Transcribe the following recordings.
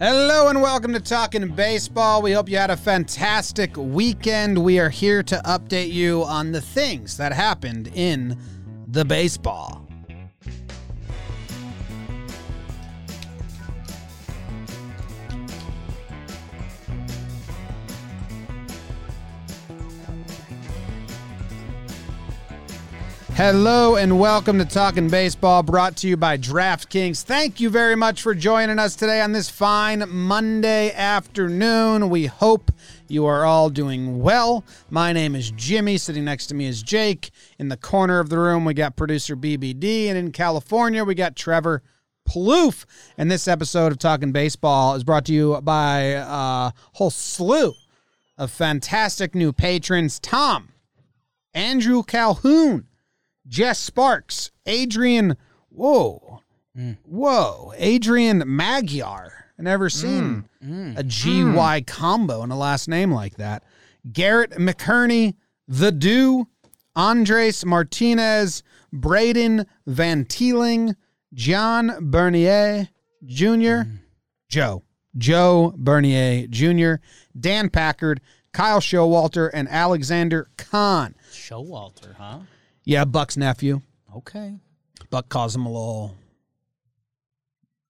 Hello and welcome to Talking Baseball. We hope you had a fantastic weekend. We are here to update you on the things that happened in the baseball. Hello and welcome to Talking Baseball, brought to you by DraftKings. Thank you very much for joining us today on this fine Monday afternoon. We hope you are all doing well. My name is Jimmy. Sitting next to me is Jake. In the corner of the room, we got producer BBD. And in California, we got Trevor Plouffe. And this episode of Talking Baseball is brought to you by a whole slew of fantastic new patrons Tom, Andrew Calhoun, Jess Sparks, Adrian, whoa, mm. whoa, Adrian Magyar. I never seen mm. Mm. a GY combo and a last name like that. Garrett McKerney, The Dew, Andres Martinez, Braden Van Teeling, John Bernier Jr., Joe, Joe Bernier Jr., Dan Packard, Kyle Showalter, and Alexander Kahn. Showalter, huh? Yeah, Buck's nephew. Okay. Buck calls him a little.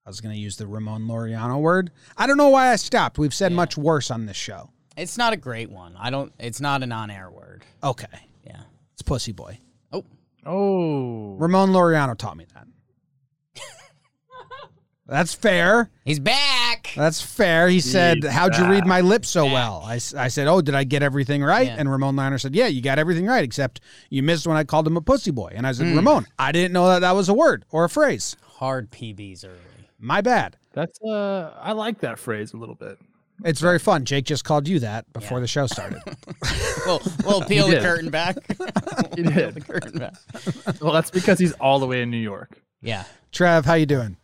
I was going to use the Ramon Laureano word. I don't know why I stopped. We've said much worse on this show. It's not a great one. I don't. It's not an on-air word. Okay. Yeah. It's Pussy Boy. Oh, Oh, Ramon Laureano taught me that. That's fair. he's back. That's fair. He said, He's How'd you read my lips so Back. well? I said, Oh, did I get everything right? Yeah. And Ramon Laureano said, Yeah, you got everything right, except you missed when I called him a pussy boy. And I said, Ramon, I didn't know that that was a word or a phrase. Hard PBs early. My bad. that's uh, I like that phrase a little bit. It's very fun. Jake just called you that before Yeah. the show started. We'll we'll peel the curtain back. He We'll peel did. the curtain back. Well, that's because he's all the way in New York. Yeah. Trev, how you doing?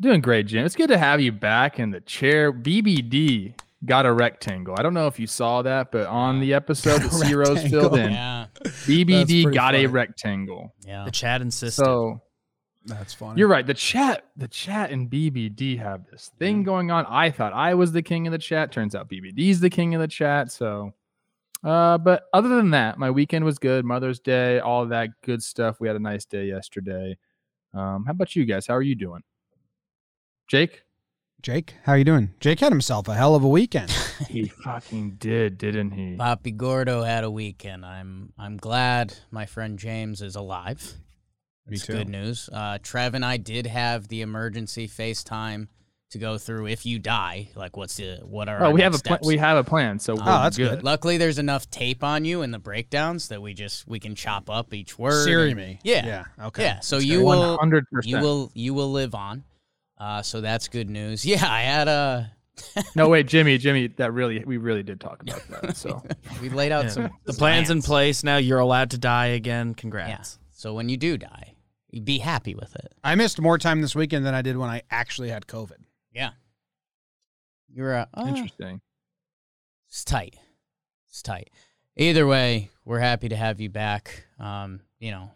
Doing great, Jim. It's good to have you back in the chair. BBD got a rectangle. I don't know if you saw that, but on the episode that C Rose filled in, Yeah. BBD pretty got a rectangle. Yeah. The chat insisted. So That's funny. you're right. The chat, the chat and BBD have this thing going on. I thought I was the king of the chat. Turns out BBD's the king of the chat. So, uh, but other than that, my weekend was good. Mother's Day, all that good stuff. We had a nice day yesterday. Um, how about you guys? How are you doing? Jake? Jake, how are you doing? Jake had himself a hell of a weekend. He fucking did, didn't he? Poppy Gordo had a weekend. I'm I'm glad my friend James is alive. Me It's too. good news. Uh, Trev and I did have the emergency FaceTime to go through if you die. Like, what's the what are? Oh, our we have a next plan. We have a plan. So we're that's good. Luckily, there's enough tape on you in the breakdowns that we just we can chop up each word. Siri and- me. Yeah, Yeah. Okay. yeah. So That's you good. will, One hundred percent. you will, you will live on. Uh, so that's good news. Yeah, I had a. No, wait, Jimmy, Jimmy. That really, we really did talk about that. So We laid out Yeah. some. the plan's in place now. You're allowed to die again. Yeah. Congrats. So when you do die, you be happy with it. I missed more time this weekend than I did when I actually had COVID. Yeah. You're uh, uh, interesting. It's tight. It's tight. Either way, we're happy to have you back. Um, you know,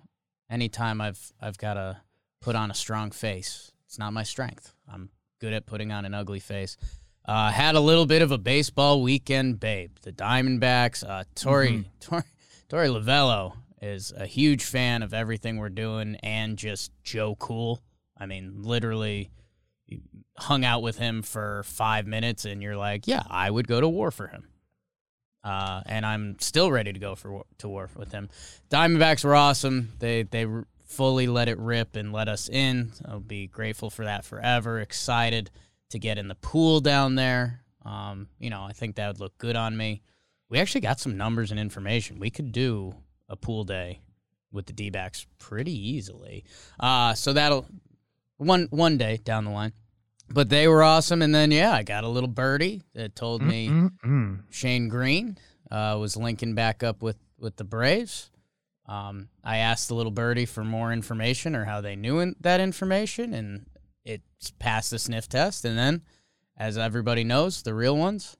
anytime I've I've got to put on a strong face, it's not my strength. I'm good at putting on an ugly face. Uh, had a little bit of a baseball weekend, babe. The Diamondbacks. Uh, Torey Torey Torey Lovullo is a huge fan of everything we're doing and just Joe Cool. I mean, literally hung out with him for five minutes and you're like, yeah, I would go to war for him. Uh, and I'm still ready to go for to war with him. Diamondbacks were awesome. They they fully let it rip and let us in. I'll be grateful for that forever. Excited to get in the pool down there. Um, you know, I think that would look good on me. We actually got some numbers and information. We could do a pool day with the D-backs pretty easily. Uh, so that'll one one day down the line. But they were awesome, and then yeah, I got a little birdie that told me Mm-mm. Shane Greene uh, was linking back up with with the Braves. Um, I asked the little birdie for more information or how they knew in, that information, and it passed the sniff test. And then, as everybody knows, the real ones,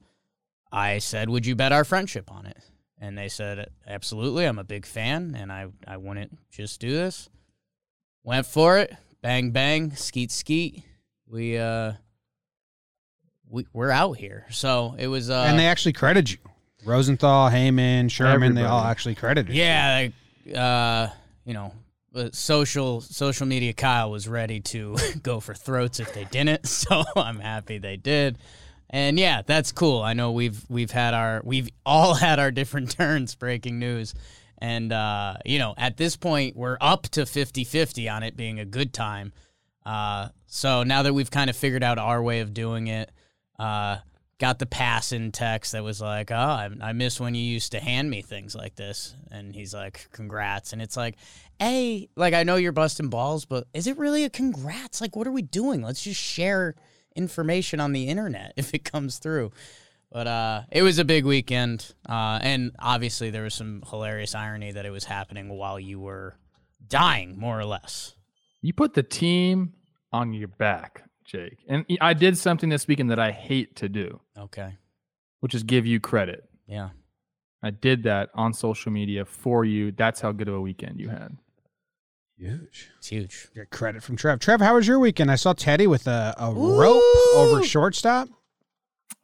I said, "Would you bet our friendship on it?" And they said, "Absolutely. I'm a big fan, and I I wouldn't just do this." Went for it. Bang bang. Skeet skeet. We uh we, we're out here. So it was. Uh, and they actually credited you. Rosenthal, Heyman, Sherman, they all actually credited. you. Yeah, uh, you know, uh, social social media Kyle was ready to go for throats if they didn't, so I'm happy they did. And yeah, that's cool. I know we've we've had our we've all had our different turns breaking news. And uh, you know, at this point we're up to 50-50 on it being a good time. Uh, so now that we've kind of figured out our way of doing it, uh, got the pass in text that was like, "Oh, I, I miss when you used to hand me things like this," and he's like, "Congrats!" And it's like, "Hey, like I know you're busting balls, but is it really a congrats? Like, what are we doing? Let's just share information on the internet if it comes through." But uh, it was a big weekend, uh, and obviously there was some hilarious irony that it was happening while you were dying, more or less. You put the team on your back, Jake. And I did something this weekend that I hate to do, Okay, which is give you credit. yeah, I did that on social media for you. That's how good of a weekend you had. Huge. it's huge. Get credit from Trev. Trev, how was your weekend? I saw Teddy with a, a rope over shortstop.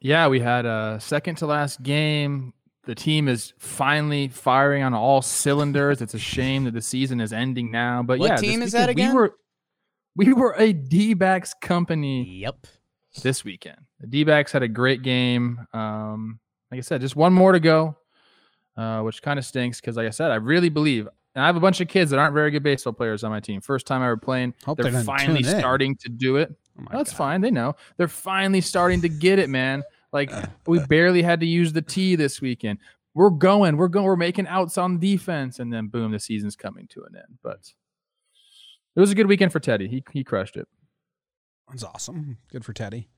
Yeah, we had a second to last game. The team is finally firing on all cylinders. It's a shame that the season is ending now. But What yeah, this team is that weekend again? We were, we were a D-backs company Yep. this weekend. The D-backs had a great game. Um, like I said, just one more to go, uh, which kind of stinks because, like I said, I really believe. And I have a bunch of kids that aren't very good baseball players on my team. First time ever playing. Hope They're they didn't finally starting to do it. Oh That's God. fine. They know. They're finally starting to get it, man. Like we barely had to use the T this weekend. We're going. We're going. We're making outs on defense, and then boom, the season's coming to an end. But it was a good weekend for Teddy. He he crushed it. That's awesome. Good for Teddy.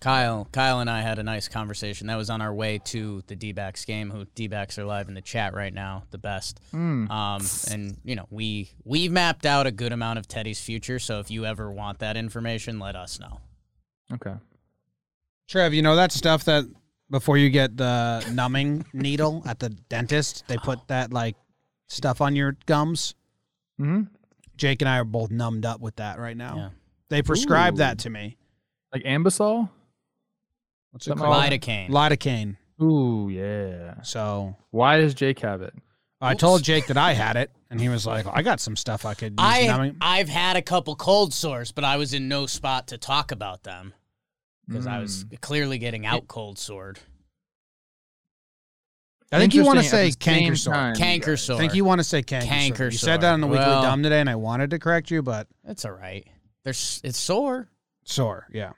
Kyle, Kyle and I had a nice conversation. That was on our way to the D-backs game. Who D-backs are live in the chat right now, the best. Mm. Um, and you know we we mapped out a good amount of Teddy's future. So if you ever want that information, let us know. Okay. Trev, you know that stuff that before you get the numbing needle at the dentist, they put that like stuff on your gums. hmm Jake and I are both numbed up with that right now. Yeah. They prescribed Ooh. that to me. Like Anbesol. What's it called? like Lidocaine. Lidocaine. Ooh yeah. So Why does Jake have it? I told Jake that I had it, and he was like, "I got some stuff I could use I numbing." I've had a couple cold sores, but I was in no spot to talk about them because I was Mm. clearly getting out cold sored. I think you want to say at the same canker sore. time, Canker guys. sore. I think you want to say canker, Canker sore. You said that on the weekly Well- dumb today, and I wanted to correct you, but That's all right. There's it's sore. sore. Yeah.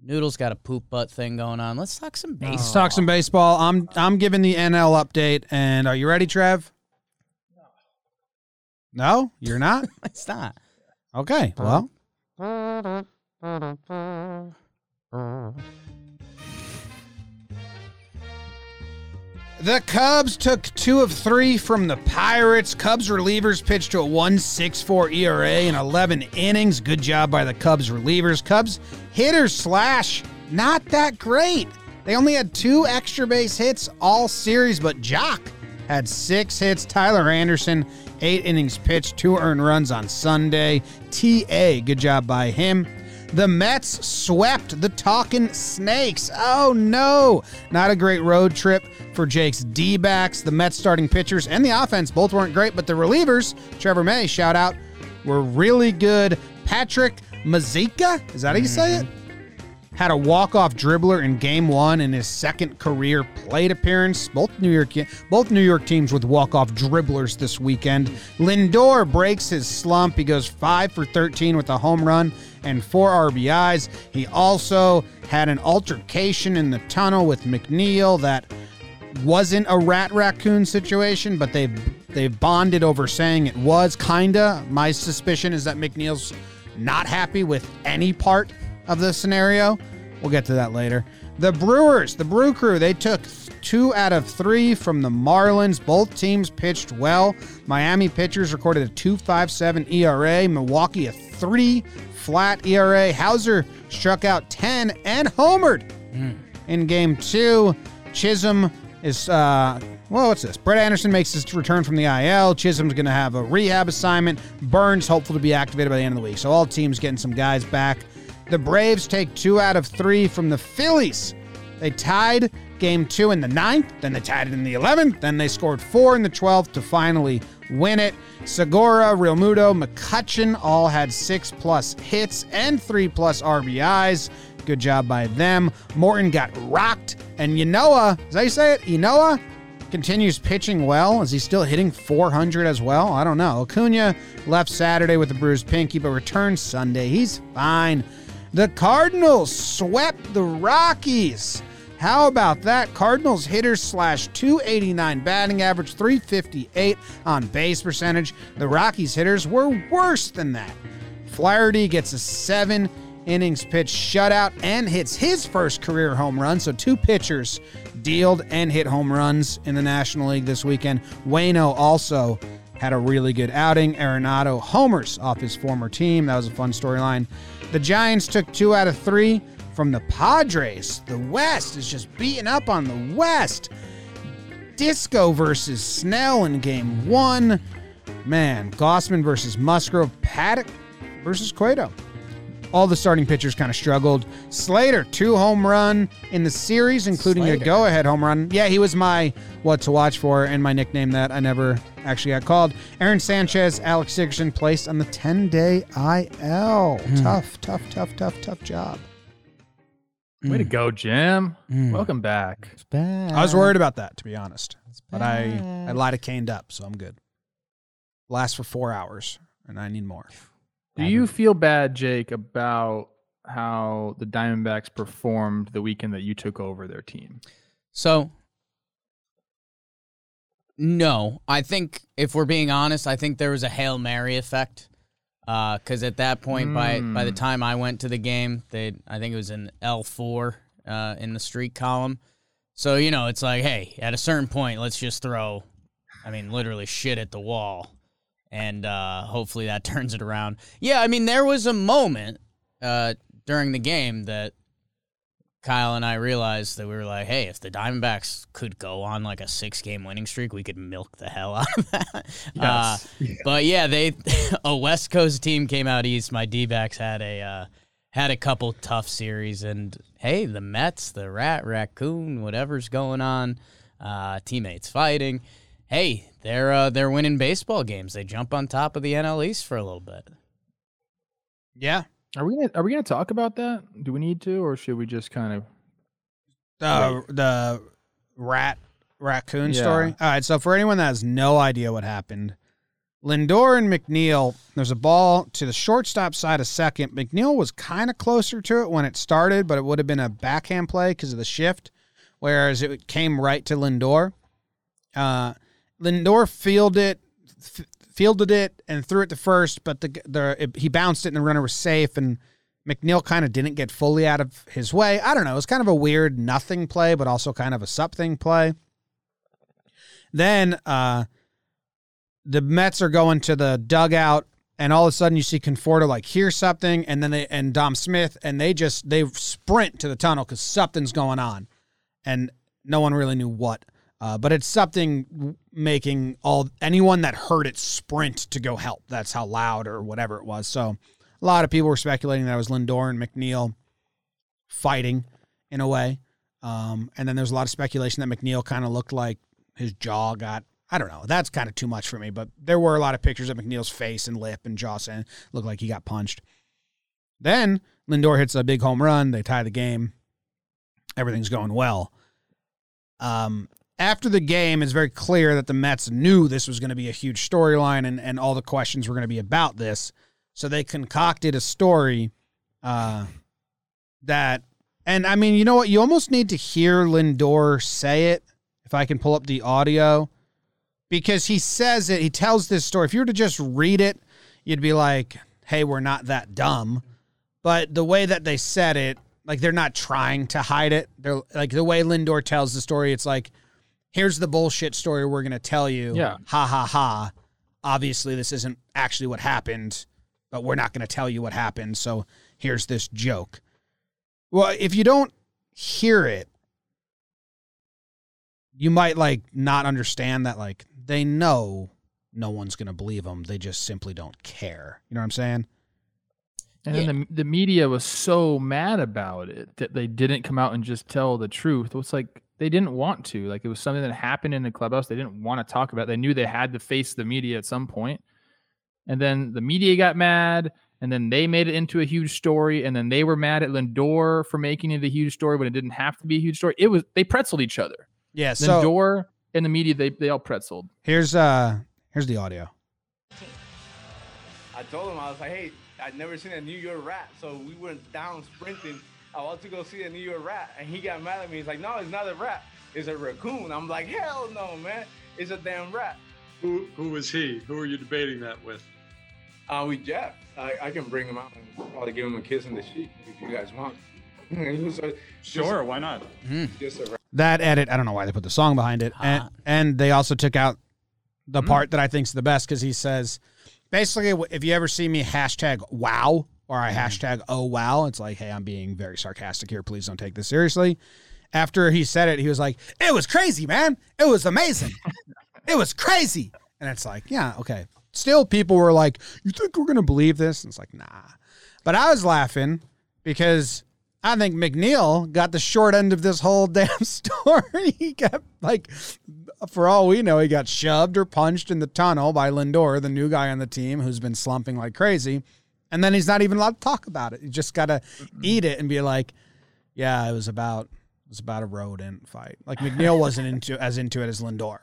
Noodle's got a poop butt thing going on. Let's talk some baseball. Let's talk some baseball. I'm I'm giving the NL update, and are you ready, Trev? No, you're not. It's not. Okay. Well, the Cubs took two of three from the Pirates. Cubs relievers pitched to a 1.64 ERA in 11 innings. Good job by the Cubs relievers. Cubs hitters slash not that great. They only had two extra base hits all series, but Joc had six hits. Tyler Anderson, eight innings pitched, two earned runs on Sunday. TA, good job by him. The Mets swept the Talking Snakes. Oh no, not a great road trip for Jake's D backs. The Mets starting pitchers and the offense both weren't great, but the relievers, Trevor May, shout out, were really good. Patrick Mazeika, is that how you say it? Had a walk-off dribbler in Game One in his second career plate appearance. Both New York, both New York teams with walk-off dribblers this weekend. Lindor breaks his slump. He goes five for 13 with a home run and four RBIs. He also had an altercation in the tunnel with McNeil that wasn't a rat raccoon situation, but they've they've bonded over saying it was kinda. My suspicion is that McNeil's not happy with any part of the scenario. We'll get to that later. The Brewers, the Brew Crew, they took two out of three from the Marlins. Both teams pitched well. Miami pitchers recorded a 2.57 ERA. Milwaukee a three flat ERA. Houser struck out 10 and homered in game two. Chisholm is, uh, well, what's this? Brett Anderson makes his return from the IL. Chisholm's going to have a rehab assignment. Burnes hopeful to be activated by the end of the week. So all teams getting some guys back. The Braves take two out of three from the Phillies. They tied game two in the ninth, then they tied it in the 11th, then they scored four in the 12th to finally win it. Segura, Realmuto, McCutchen all had six plus hits and three plus RBIs. Good job by them. Morton got rocked, and Ynoa, that how you uh, say it? Ynoa uh, continues pitching well. Is he still hitting 400 as well? I don't know. Acuna left Saturday with a bruised pinky, but returns Sunday. He's fine. The Cardinals swept the Rockies. How about that? Cardinals hitters slash 289 batting average, 358 on base percentage. The Rockies hitters were worse than that. Flaherty gets a seven innings pitch shutout and hits his first career home run. So two pitchers dealed and hit home runs in the National League this weekend. Waino also had a really good outing. Arenado homers off his former team. That was a fun storyline. The Giants took two out of three from the Padres. The West is just beating up on the West. Disco versus Snell in game one. Man, Gausman versus Musgrove. Paddock versus Cueto. All the starting pitchers kind of struggled. Slater, two home run in the series, including Slater. a go ahead home run. Yeah, he was my what to watch for and my nickname that I never actually got called. Aaron Sanchez, Alex Sigerson placed on the 10 day IL. Tough, tough, tough, tough, tough job. Way to Mm. go, Jim. Mm. Welcome back. It's bad. I was worried about that, to be honest. But I, I caned up, so I'm good. Lasts for four hours, and I need more. Do you feel bad, Jake, about how the Diamondbacks performed the weekend that you took over their team? So, no, I think if we're being honest, I think there was a hail mary effect. Because at that point, by by the Mm. time I went to the game, they I think it was an L four uh, in the streak column. So you know, it's like, hey, at a certain point, let's just throw, I mean, literally shit at the wall, and uh, hopefully that turns it around. Yeah, I mean, there was a moment uh, during the game that Kyle and I realized that we were like, hey, if the Diamondbacks could go on like a six game winning streak, we could milk the hell out of that. Uh, but yeah, they a West Coast team came out east. My D backs had a uh, had a couple tough series, and hey, the Mets, the Rat Raccoon, whatever's going on, uh, teammates fighting. Hey, they're uh, they're winning baseball games. They jump on top of the NL East for a little bit. Yeah. Are we gonna, are we going to talk about that? Do we need to, or should we just kind of? The the rat raccoon Yeah. story. All right, so for anyone that has no idea what happened, Lindor and McNeil, there's a ball to the shortstop side of second. McNeil was kind of closer to it when it started, but it would have been a backhand play because of the shift, whereas it came right to Lindor. Uh, Lindor fielded f- fielded it and threw it to first, but the the it, he bounced it and the runner was safe and McNeil kind of didn't get fully out of his way. I don't know. It was kind of a weird nothing play, but also kind of a something play. Then uh, the Mets are going to the dugout, and all of a sudden you see Conforto like hear something, and then they and Dom Smith, and they just they sprint to the tunnel because something's going on, and no one really knew what. Uh, but it's something making all anyone that heard it sprint to go help. That's how loud or whatever it was. So a lot of people were speculating that it was Lindor and McNeil fighting in a way. Um, and then there's a lot of speculation that McNeil kind of looked like his jaw got. I don't know. That's kind of too much for me, but there were a lot of pictures of McNeil's face and lip and jaw saying looked like he got punched. Then Lindor hits a big home run. They tie the game. Everything's going well. Um, after the game, it's very clear that the Mets knew this was going to be a huge storyline and, and all the questions were going to be about this. So they concocted a story uh, that, and I mean, you know what? You almost need to hear Lindor say it. If I can pull up the audio, because he says it, he tells this story. If you were to just read it, you'd be like, hey, we're not that dumb. But the way that they said it, like they're not trying to hide it. They're like the way Lindor tells the story, it's like, here's the bullshit story we're going to tell you. Yeah. Ha ha ha. Obviously, this isn't actually what happened, but we're not going to tell you what happened. So here's this joke. Well, if you don't hear it, you might like not understand that like they know no one's going to believe them. They just simply don't care. You know what I'm saying? And then the, the media was so mad about it that they didn't come out and just tell the truth. It's like they didn't want to. Like it was something that happened in the clubhouse. They didn't want to talk about. It. They knew they had to face the media at some point. And then the media got mad, and then they made it into a huge story. And then they were mad at Lindor for making it a huge story when it didn't have to be a huge story. It was they pretzeled each other. Yeah. So Lindor and the media they they all pretzeled. here's uh here's the audio. I told him I was like, hey, I'd never seen a New York rat, so we went down sprinting. I want to go see a New York rat, and he got mad at me. He's like, no, it's not a rat, it's a raccoon. I'm like, hell no, man, it's a damn rat. Who who was he? Who are you debating that with? Uh, we Jeff, I, I can bring him out and probably give him a kiss in the cheek if you guys want. He was a- Sure, why not? just a rat. That edit, I don't know why they put the song behind it, and Hot. and they also took out the part that I think's the best because he says, basically, if you ever see me hashtag wow or I mm-hmm. hashtag oh wow, it's like, hey, I'm being very sarcastic here. Please don't take this seriously. After he said it, he was like, it was crazy, man. It was amazing. it was crazy. And it's like, yeah, okay. Still, people were like, you think we're gonna believe this? And it's like, nah. But I was laughing because I think McNeil got the short end of this whole damn story. he got like, for all we know, he got shoved or punched in the tunnel by Lindor, the new guy on the team who's been slumping like crazy. And then he's not even allowed to talk about it. You just got to eat it and be like, yeah, it was about it was about a rodent fight. Like McNeil wasn't into as into it as Lindor.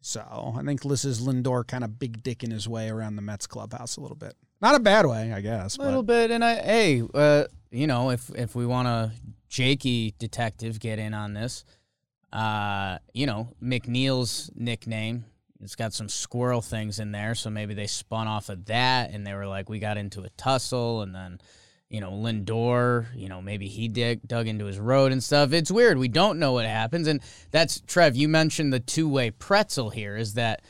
So I think this is Lindor kind of big dicking his way around the Mets clubhouse a little bit. Not a bad way, I guess. A little but bit, and I hey, uh, you know, if if we want a Jakey detective get in on this, uh, you know, McNeil's nickname. It's got some squirrel things in there, so maybe they spun off of that, and they were like, we got into a tussle, and then, you know, Lindor, you know, maybe he dig, dug into his road and stuff. It's weird. We don't know what happens, and that's Trev. You mentioned the two way pretzel here. Is that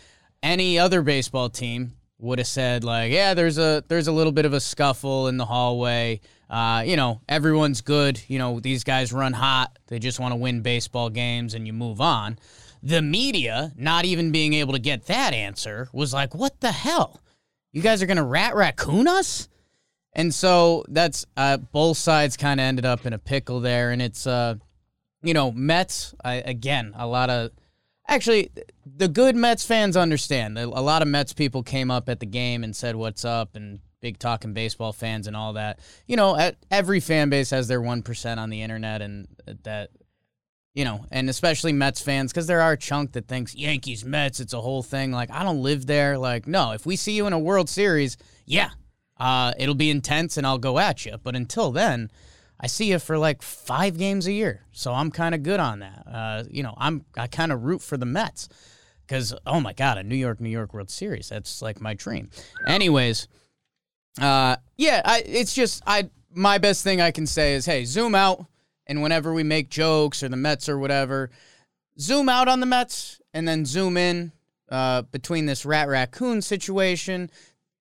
any other baseball team would have said like, yeah, there's a there's a little bit of a scuffle in the hallway. Uh, you know, everyone's good. You know, these guys run hot. They just want to win baseball games, and you move on. The media, not even being able to get that answer, was like, what the hell? You guys are gonna rat raccoon us? And so that's uh, both sides kind of ended up in a pickle there, and it's uh, you know, Mets I, again a lot of actually the good Mets fans understand. A lot of Mets people came up at the game and said what's up and big talking baseball fans and all that. You know, every fan base has their 1% on the internet and that you know, and especially Mets fans cuz there are a chunk that thinks Yankees Mets it's a whole thing like I don't live there like no, if we see you in a World Series, yeah. Uh, it'll be intense and I'll go at you, but until then, I see you for like five games a year, so I'm kind of good on that. Uh, you know, I'm I kind of root for the Mets because oh my god, a New York New York World Series, that's like my dream. Anyways, uh, yeah, I, it's just I my best thing I can say is hey, zoom out, and whenever we make jokes or the Mets or whatever, zoom out on the Mets and then zoom in uh, between this rat raccoon situation.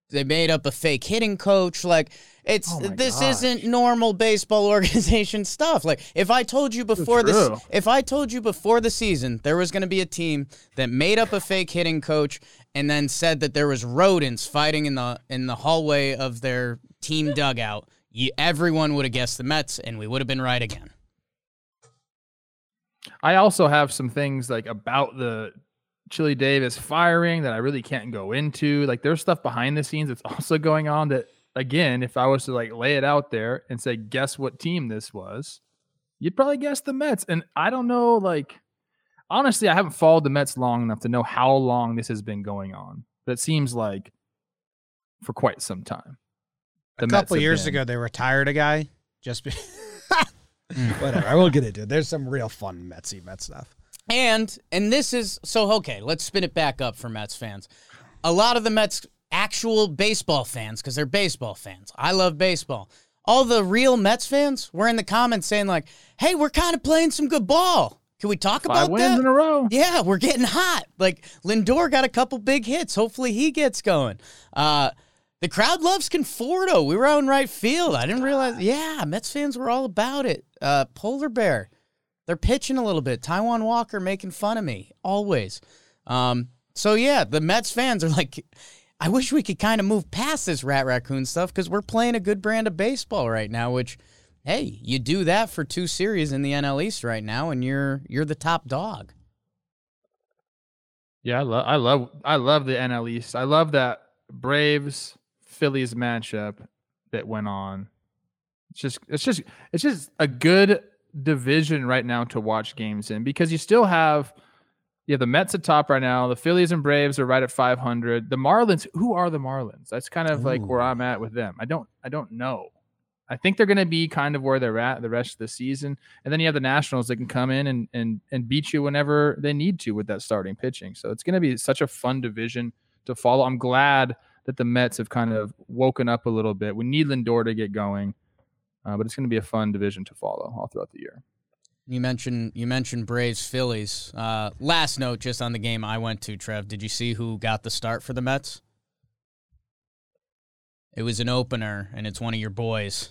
They made up a fake hitting coach. Like it's Oh this gosh. isn't normal baseball organization stuff. Like if I told you before this, if I told you before the season there was going to be a team that made up a fake hitting coach and then said that there was rodents fighting in the in the hallway of their team dugout, you, everyone would have guessed the Mets, and we would have been right again. I also have some things like about the Chili Davis firing that I really can't go into. Like there's stuff behind the scenes that's also going on that again, if I was to like lay it out there and say guess what team this was, you'd probably guess the Mets. And I don't know like honestly, I haven't followed the Mets long enough to know how long this has been going on. But it seems like for quite some time. The a couple have years ago, they retired a guy just be. Whatever. I will get into it. There's some real fun Metsy Met stuff. And and this is so okay. Let's spin it back up for Mets fans. A lot of the Mets actual baseball fans, because they're baseball fans. I love baseball. All the real Mets fans were in the comments saying like, "Hey, we're kind of playing some good ball. Can we talk Five about wins that?" in a row. Yeah, we're getting hot. Like Lindor got a couple big hits. Hopefully he gets going. Uh, the crowd loves Conforto. We were out in right field. I didn't realize. Yeah, Mets fans were all about it. Uh, Polar Bear, they're pitching a little bit. Taijuan Walker making fun of me always. Um, so yeah, the Mets fans are like, I wish we could kind of move past this rat raccoon stuff because we're playing a good brand of baseball right now. Which, hey, you do that for two series in the NL East right now, and you're you're the top dog. Yeah, I love I love I love the NL East. I love that Braves Phillies matchup that went on. It's just it's just it's just a good division right now to watch games in because you still have yeah the Mets at top right now. The Phillies and Braves are right at 500. The Marlins, who are the Marlins? That's kind of like where I'm at with them. I don't I don't know. I think they're going to be kind of where they're at the rest of the season. And then you have the Nationals that can come in and and and beat you whenever they need to with that starting pitching. So it's going to be such a fun division to follow. I'm glad that the Mets have kind of woken up a little bit. We need Lindor to get going, uh, but it's going to be a fun division to follow all throughout the year. You mentioned you mentioned Braves Phillies. Uh, last note, just on the game I went to, Trev. Did you see who got the start for the Mets? It was an opener, and it's one of your boys.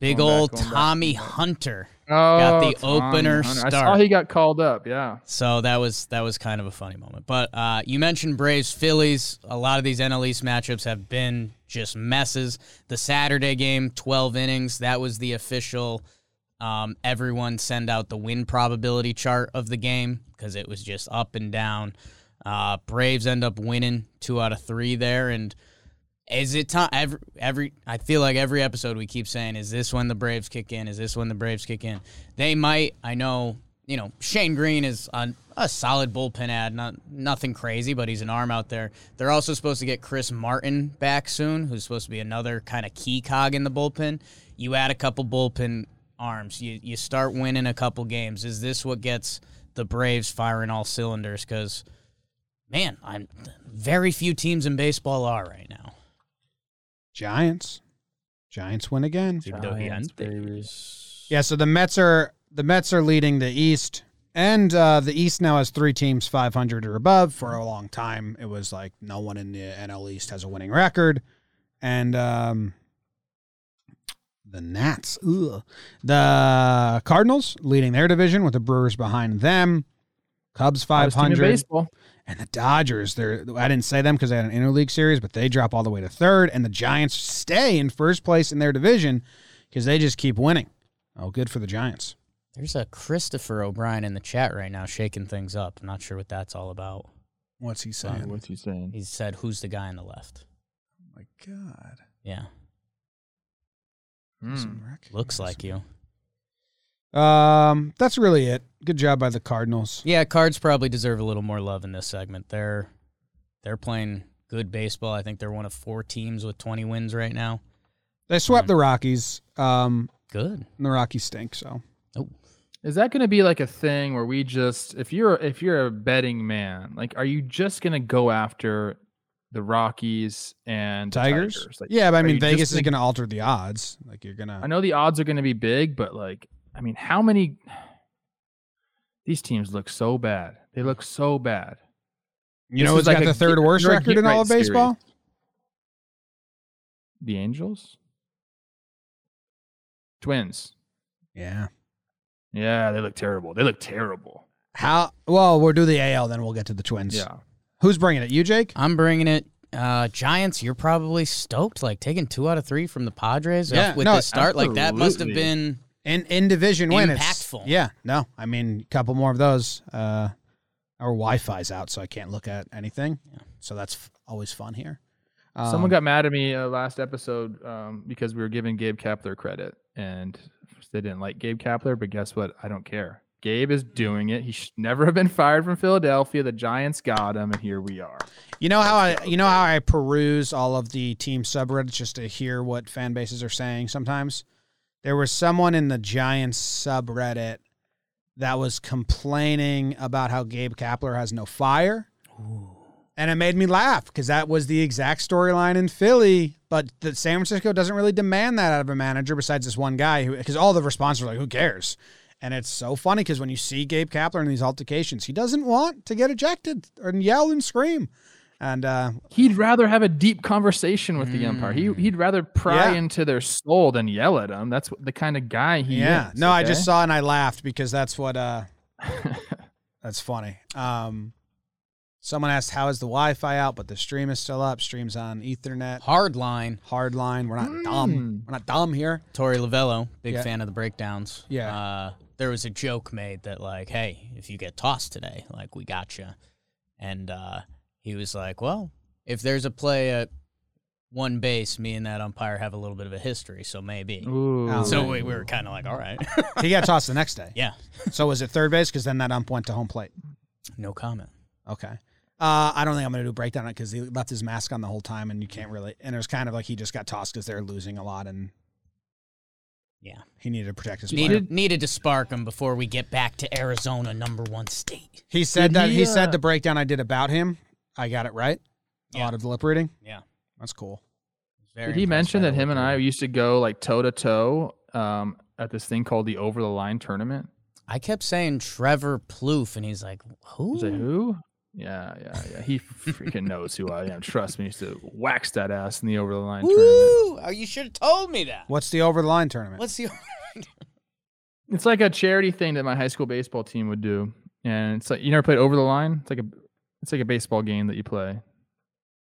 Big Going old back, Tommy back. Hunter. Oh, the Tommy opener Hunter. I saw he got called up. Yeah. So that was that was kind of a funny moment. But uh, you mentioned Braves Phillies. A lot of these NL East matchups have been just messes. The Saturday game, twelve innings. That was the official. Um, everyone send out the win probability chart of the game because it was just up and down. Uh, Braves end up winning two out of three there, and is it time? Every, every I feel like every episode we keep saying, "Is this when the Braves kick in? Is this when the Braves kick in?" They might. I know. You know, Shane Greene is on a solid bullpen ad, not nothing crazy, but he's an arm out there. They're also supposed to get Chris Martin back soon, who's supposed to be another kind of key cog in the bullpen. You add a couple bullpen arms, you you start winning a couple games. Is this what gets the Braves firing all cylinders? Because man, I'm very few teams in baseball are right now. Giants. Giants win again. Giants, baby. Yeah, so the Mets are the Mets are leading the East, and uh, the East now has three teams 500 or above. For a long time, it was like no one in the NL East has a winning record, and um, the Nats, ugh. the Cardinals leading their division with the Brewers behind them. Cubs Hottest team 500 baseball. And the Dodgers. They're I didn't say them because they had an interleague series, but they drop all the way to third, and the Giants stay in first place in their division because they just keep winning. Oh, good for the Giants. There's a Christopher O'Brien in the chat right now shaking things up. I'm not sure what that's all about. What's he Uh, saying? What's he saying? He said, "Who's the guy on the left?" oh my God. Yeah. Some wreck. looks like you. Um, that's really it. Good job by the Cardinals. Yeah, Cards probably deserve a little more love in this segment. They're they're playing good baseball. I think they're one of four teams with 20 wins right now. They swept the Rockies. Um, Good. and the Rockies stink. So Is that going to be like a thing where we just, if you're if you're a betting man, like, are you just going to go after the Rockies and the Tigers. Like, yeah, but I mean Vegas is going to alter the odds. Like you're gonna. I know the odds are going to be big, but like, I mean, how many? These teams look so bad. They look so bad. You This know is who's like got a the third get- worst they're record in all of baseball? series. The Angels, Twins. Yeah. Yeah, they look terrible. They look terrible. How? Well, we'll do the AL, then we'll get to the Twins. Yeah. Who's bringing it? You, Jake? I'm bringing it. Uh, Giants, you're probably stoked. Like taking two out of three from the Padres Yeah, with no, this start. Like that must have been. In in division win, it's Impactful. yeah. No, I mean a couple more of those. Uh, our Wi-Fi's out, so I can't look at anything. So that's f- always fun here. Someone Um, got mad at me uh, last episode um, because we were giving Gabe Kapler credit, and they didn't like Gabe Kapler. But guess what? I don't care. Gabe is doing it. He should never have been fired from Philadelphia. The Giants got him, and here we are. You know how I you know how I peruse all of the team subreddits just to hear what fan bases are saying sometimes? There was someone in the Giants subreddit that was complaining about how Gabe Kapler has no fire. And it made me laugh because that was the exact storyline in Philly, but the San Francisco doesn't really demand that out of a manager besides this one guy who because all the responses are like, who cares? And it's so funny because when you see Gabe Kapler in these altercations, he doesn't want to get ejected and yell and scream. And uh, He'd rather have a deep conversation with the umpire. He he'd rather pry Yeah. into their soul than yell at them. That's what- the kind of guy he yeah, is. no, I just saw and I laughed because that's what uh, that's funny. Um, Someone asked, "How is the Wi-Fi out?" But the stream is still up. Streams on Ethernet. Hard line. Hardline. We're not dumb. We're not dumb here. Torey Lovullo, big Yeah. fan of the breakdowns. Yeah. Uh, there was a joke made that like, hey, if you get tossed today, like we got you, and uh, he was like, well, if there's a play at one base, me and that umpire have a little bit of a history, so maybe. Ooh. Oh, So we, we were kind of like, all right, He got tossed the next day. yeah, So was it third base? Because then that ump went to home plate. no comment. Okay. Uh, I don't think I'm going to do a breakdown on it because he left his mask on the whole time, and you can't really. And it was kind of like he just got tossed because they're losing a lot, and Yeah, he needed to protect his player. needed needed to spark him before we get back to Arizona, number one state. He said Did that he, he, uh, said the breakdown I did about him. I got it right. A Yeah. lot of the lip reading. Yeah, That's cool. Very Did he mention that him and I used to go like toe to toe um at this thing called the Over the Line tournament? I kept saying Trevor Plouffe, and he's like, who? I was like, who? Yeah, yeah, yeah. He freaking knows who I am. Trust me, he used to wax that ass in the Over the Line tournament. Oh, you should have told me that. What's the over the line tournament? What's the? It's like a charity thing that my high school baseball team would do, and it's like you never played Over the Line. It's like a it's like a baseball game that you play.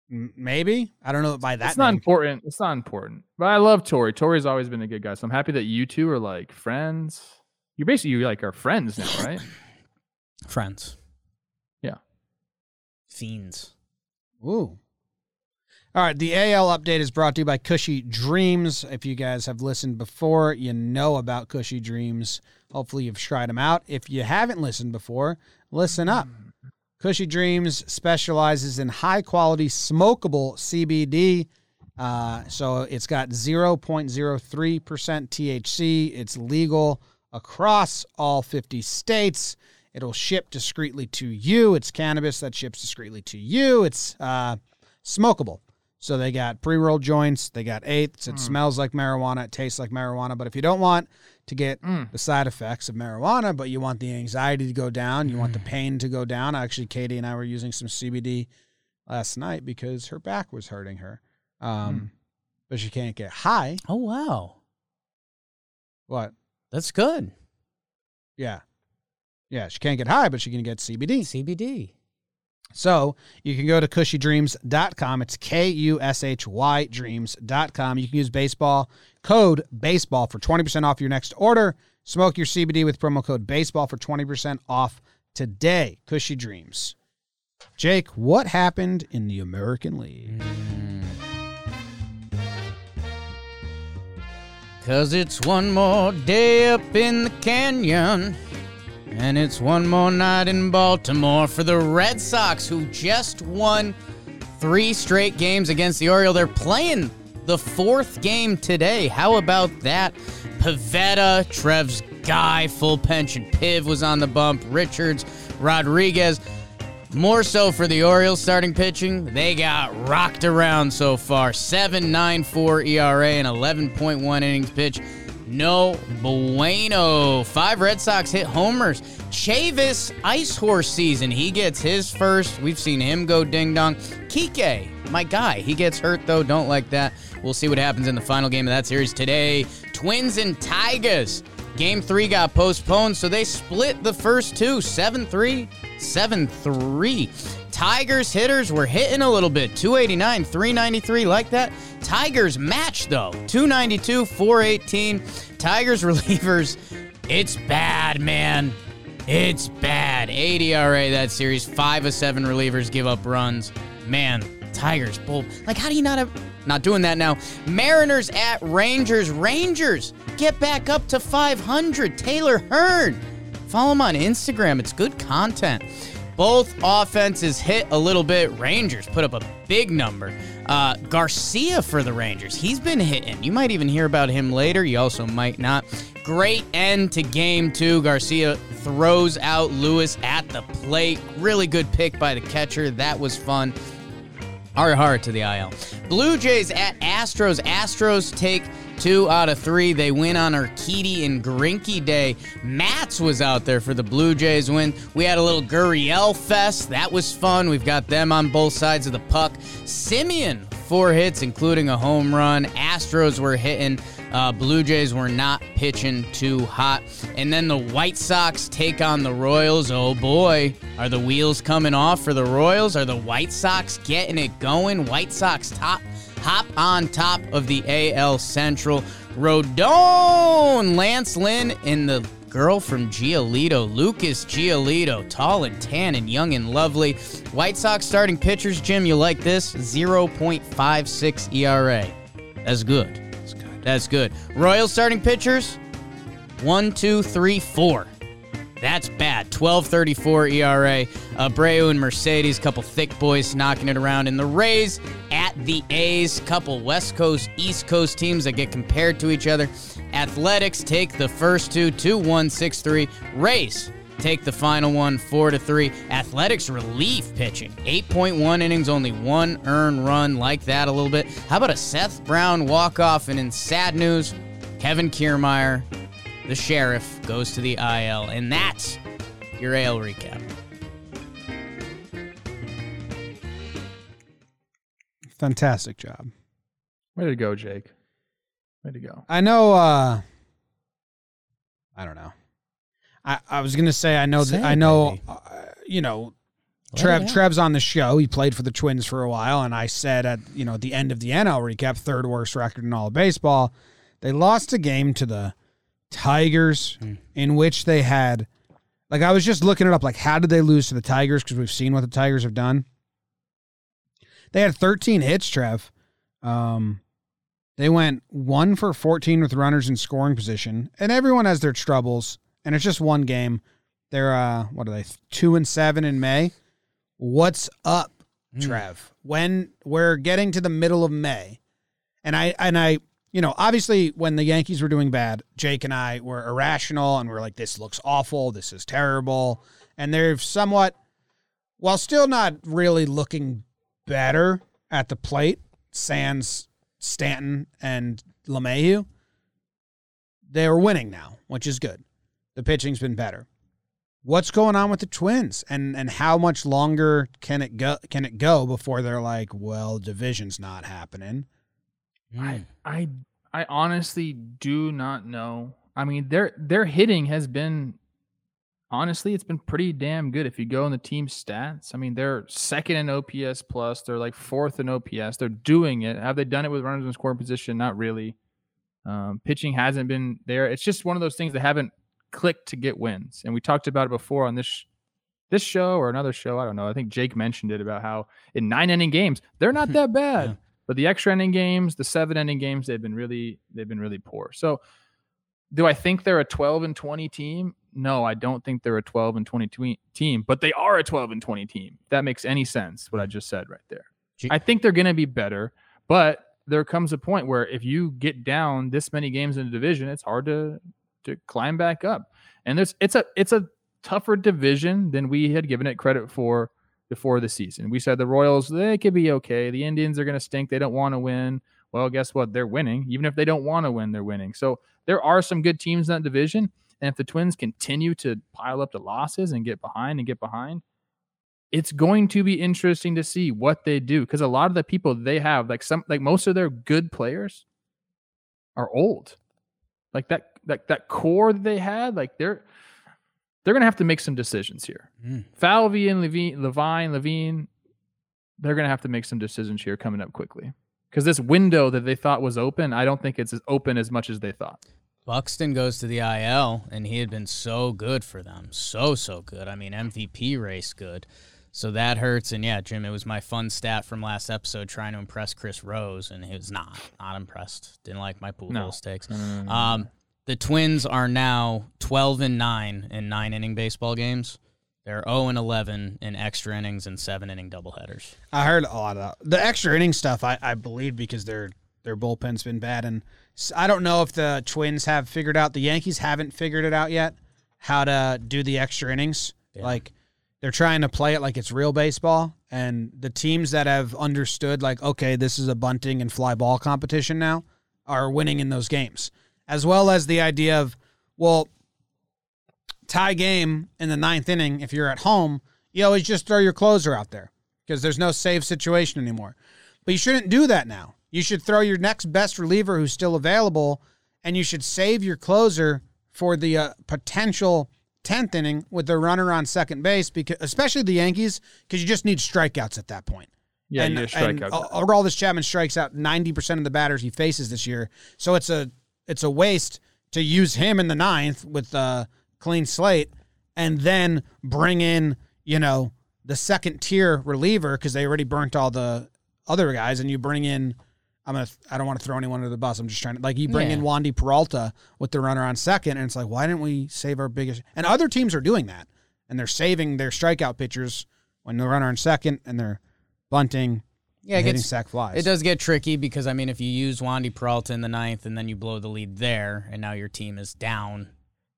Maybe I don't know by that. it's not name. important. It's not important. But I love Torey. Torey's always been a good guy. So I'm happy that you two are like friends. You're basically you like are friends now, right? Friends. Yeah. Fiends. Ooh. All right, the AL update is brought to you by Kushy Dreams. If you guys have listened before, you know about Kushy Dreams. Hopefully, you've tried them out. If you haven't listened before, listen up. Kushy Dreams specializes in high quality smokable CBD. Uh, so it's got 0.03% THC. It's legal across all 50 states. It'll ship discreetly to you. It's cannabis that ships discreetly to you. It's uh, smokable. So they got pre rolled joints, they got eighths. It smells like marijuana, it tastes like marijuana. But if you don't want to get Mm. the side effects of marijuana, but you want the anxiety to go down, you want the pain to go down. Actually, Katie and I were using some CBD last night because her back was hurting her. Um, But she can't get high. Oh wow, What? that's good. Yeah. Yeah, she can't get high, but she can get CBD. CBD. So you can go to kushydreams.com. It's K U S H Y dreams.com. You can use baseball code baseball for 20% off your next order. Smoke your CBD with promo code baseball for 20% off today. Kushy Dreams. Jake, what happened in the American League? Cause it's one more day up in the canyon. And it's one more night in Baltimore for the Red Sox, who just won three straight games against the Orioles. They're playing the fourth game today. How about that? Pivetta, Trev's guy, full pension. Piv was on the bump. Richards, Rodriguez. More so for the Orioles starting pitching. They got rocked around so far. 7.94 ERA and 11.1 innings pitched. No bueno. Five Red Sox hit homers. Chavis ice horse season. He gets his first. We've seen him go ding dong. Kike, my guy. He gets hurt though. Don't like that. We'll see what happens in the final game of that series today. Twins and Tigers. Game three got postponed, so they split the first two 7 3, 7 3. Tigers hitters were hitting a little bit 289, 393, like that. Tigers match though 292, 418. Tigers relievers, it's bad, man. It's bad. 8 ERA that series. Five of seven relievers give up runs. Man, Tigers bull. Like, how do you not have? Not doing that now. Mariners at Rangers. Rangers get back up to 500. Taylor Hearn. Follow him on Instagram. It's good content. Both offenses hit a little bit. Rangers put up a big number. Uh, Garcia for the Rangers. He's been hitting. You might even hear about him later. You also might not. Great end to game two. Garcia throws out Lewis at the plate. Really good pick by the catcher. That was fun. Hard hard to the IL. Blue Jays at Astros. Astros take two out of three. They win on Urquidy and Greinke Day. Matz was out there for the Blue Jays win. We had a little Gurriel fest. That was fun. We've got them on both sides of the puck. Semien, four hits, including a home run. Astros were hitting. Uh, Blue Jays were not pitching too hot. And then the White Sox take on the Royals. Oh boy, are the wheels coming off for the Royals? Are the White Sox getting it going? White Sox top hop on top of the AL Central. Rodon, Lance Lynn, and the girl from Giolito, Lucas Giolito, tall and tan and young and lovely. White Sox starting pitchers, Jim, you like this? 0.56 ERA. That's good. That's good. Royal starting pitchers, one, two, three, four. That's bad. 1234 ERA. Abreu and Mercedes, couple thick boys knocking it around. And the Rays at the A's, couple West Coast, East Coast teams that get compared to each other. Athletics take the first two, 2 1 6 3. Rays take the final one, 4 to 3. Athletics relief pitching, 8.1 innings, only one earned run. Like that a little bit. How about a Seth Brown walk off? And in sad news, Kevin Kiermaier the sheriff goes to the IL, and that's your AL recap. Fantastic job. Way to go, Jake. Way to go. I know. uh I don't know. I I was gonna say I know Say that I know. Uh, you know, Trev. Trev's on the show. He played for the Twins for a while, and I said at you know the end of the NL recap, third worst record in all of baseball. They lost a game to the Tigers, Hmm. in which they had, like, I was just looking it up. Like, how did they lose to the Tigers? Because we've seen what the Tigers have done. They had 13 hits, Trev. Um, they went one for 14 with runners in scoring position, and everyone has their troubles. And it's just one game. They're uh, what are they? Two and seven in May. What's up, Trev? When we're getting to the middle of May, and I and I, you know, obviously when the Yankees were doing bad, Jake and I were irrational, and we are like, "This looks awful. This is terrible." And they're somewhat, while still not really looking better at the plate, Sans, Stanton, and LeMahieu, they're winning now, which is good. The pitching's been better. What's going on with the Twins, and and how much longer can it go? Can it go before they're like, well, division's not happening? I I I honestly do not know. I mean, their their hitting has been honestly, it's been pretty damn good. If you go in the team stats, I mean, they're second in OPS plus. They're like fourth in OPS. They're doing it. Have they done it with runners in scoring position? Not really. Um, pitching hasn't been there. It's just one of those things that haven't clicked to get wins. And we talked about it before on this sh- this show or another show. I don't know. I think Jake mentioned it about how in nine inning games they're not that bad. Yeah. But the extra inning games, the seven inning games, they've been really they've been really poor. So do I think they're a 12 and 20 team? No, I don't think they're a 12 and 20 twe- team, but they are a 12 and 20 team. If that makes any sense, what I just said right there. I think they're going to be better, but there comes a point where if you get down this many games in the division, it's hard to to climb back up. And there's it's a it's a tougher division than we had given it credit for before the season. We said the Royals they could be okay. The Indians are going to stink. They don't want to win. Well, guess what? They're winning. Even if they don't want to win, they're winning. So there are some good teams in that division. And if the Twins continue to pile up the losses and get behind and get behind, it's going to be interesting to see what they do because a lot of the people they have, like some, like most of their good players, are old. Like that, that that core that they had, like they're they're gonna have to make some decisions here. Mm. Falvey and Levine, Levine, Levine, they're gonna have to make some decisions here coming up quickly because this window that they thought was open, I don't think it's as open as much as they thought. Buxton goes to the IL, and he had been so good for them. So, so good. I mean, MVP race good. So that hurts. And yeah, Jim, it was my fun stat from last episode trying to impress Chris Rose, and he was not, not impressed. Didn't like my pool No. hole stakes. No, no, no, no, Um, the Twins are now 12 and 9 in nine inning baseball games. They're 0 and 11 in extra innings and seven inning doubleheaders. I heard a lot of that. The extra inning stuff, I, I believe because their their bullpen's been bad, and I don't know if the Twins have figured out. The Yankees haven't figured it out yet how to do the extra innings. Yeah. Like they're trying to play it like it's real baseball, and the teams that have understood, like, okay, this is a bunting and fly ball competition now, are winning in those games, as well as the idea of, well, tie game in the ninth inning. If you're at home, you always just throw your closer out there because there's no save situation anymore. But you shouldn't do that now. You should throw your next best reliever who's still available and you should save your closer for the uh, potential 10th inning with the runner on second base because especially the Yankees because you just need strikeouts at that point. Yeah, and, you get a and strikeout. Aroldis Chapman strikes out 90% of the batters he faces this year. So it's a it's a waste to use him in the ninth with a clean slate and then bring in, you know, the second tier reliever because they already burnt all the other guys and you bring in I'm gonna I don't want to throw anyone under the bus. I'm just trying to like you bring in Yeah. Wandy Peralta with the runner on second and it's like why didn't we save our biggest and other teams are doing that and they're saving their strikeout pitchers when the runner on second and they're bunting Yeah, it hitting gets sack flies. It does get tricky because I mean, if you use Wandy Peralta in the ninth and then you blow the lead there, and now your team is down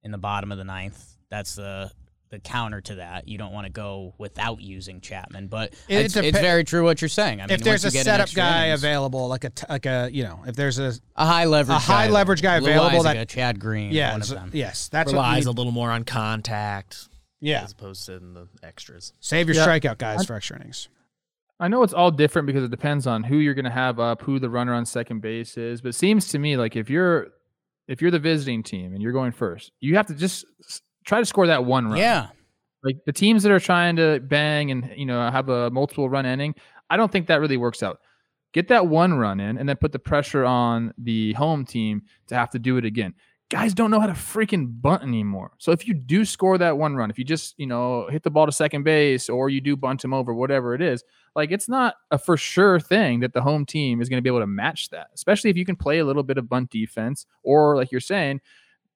in the bottom of the ninth, that's the the counter to that. You don't want to go without using Chapman, but It it's, it's very true what you're saying. I mean, if there's a once you setup guy innings, available, like a t- like a you know, if there's a a high leverage, a high guy, leverage guy available Isaac, that- Chad Green, yeah, one of them. yes, that's relies you a little more on contact yeah. as opposed to in the extras. Save your Yeah. strikeout guys I- for extra innings. I know it's all different because it depends on who you're going to have up, who the runner on second base is. But it seems to me like if you're if you're the visiting team and you're going first, you have to just try to score that one run. Yeah, Like the teams that are trying to bang and you know have a multiple run inning, I don't think that really works out. Get that one run in and then put the pressure on the home team to have to do it again. Guys don't know how to freaking bunt anymore. So if you do score that one run, if you just, you know, hit the ball to second base or you do bunt him over, whatever it is, like it's not a for sure thing that the home team is going to be able to match that, especially if you can play a little bit of bunt defense or like you're saying,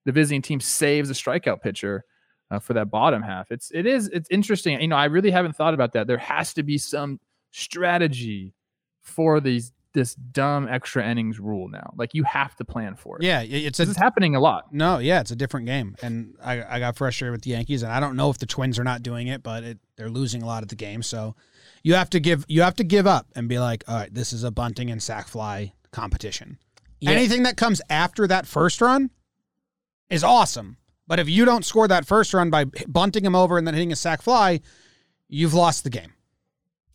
the visiting team saves a strikeout pitcher uh, for that bottom half. It's it is it's interesting. You know, I really haven't thought about that. There has to be some strategy for these this dumb extra innings rule now. Like you have to plan for it. Yeah, it's a is happening a lot. no, yeah, it's a different game, and I I got frustrated with the Yankees, and I don't know if the Twins are not doing it, but it, they're losing a lot of the game, so you have to give you have to give up and be like, all right, this is a bunting and sack fly competition. Yeah. Anything that comes after that first run is awesome. But if you don't score that first run by bunting him over and then hitting a sack fly, you've lost the game.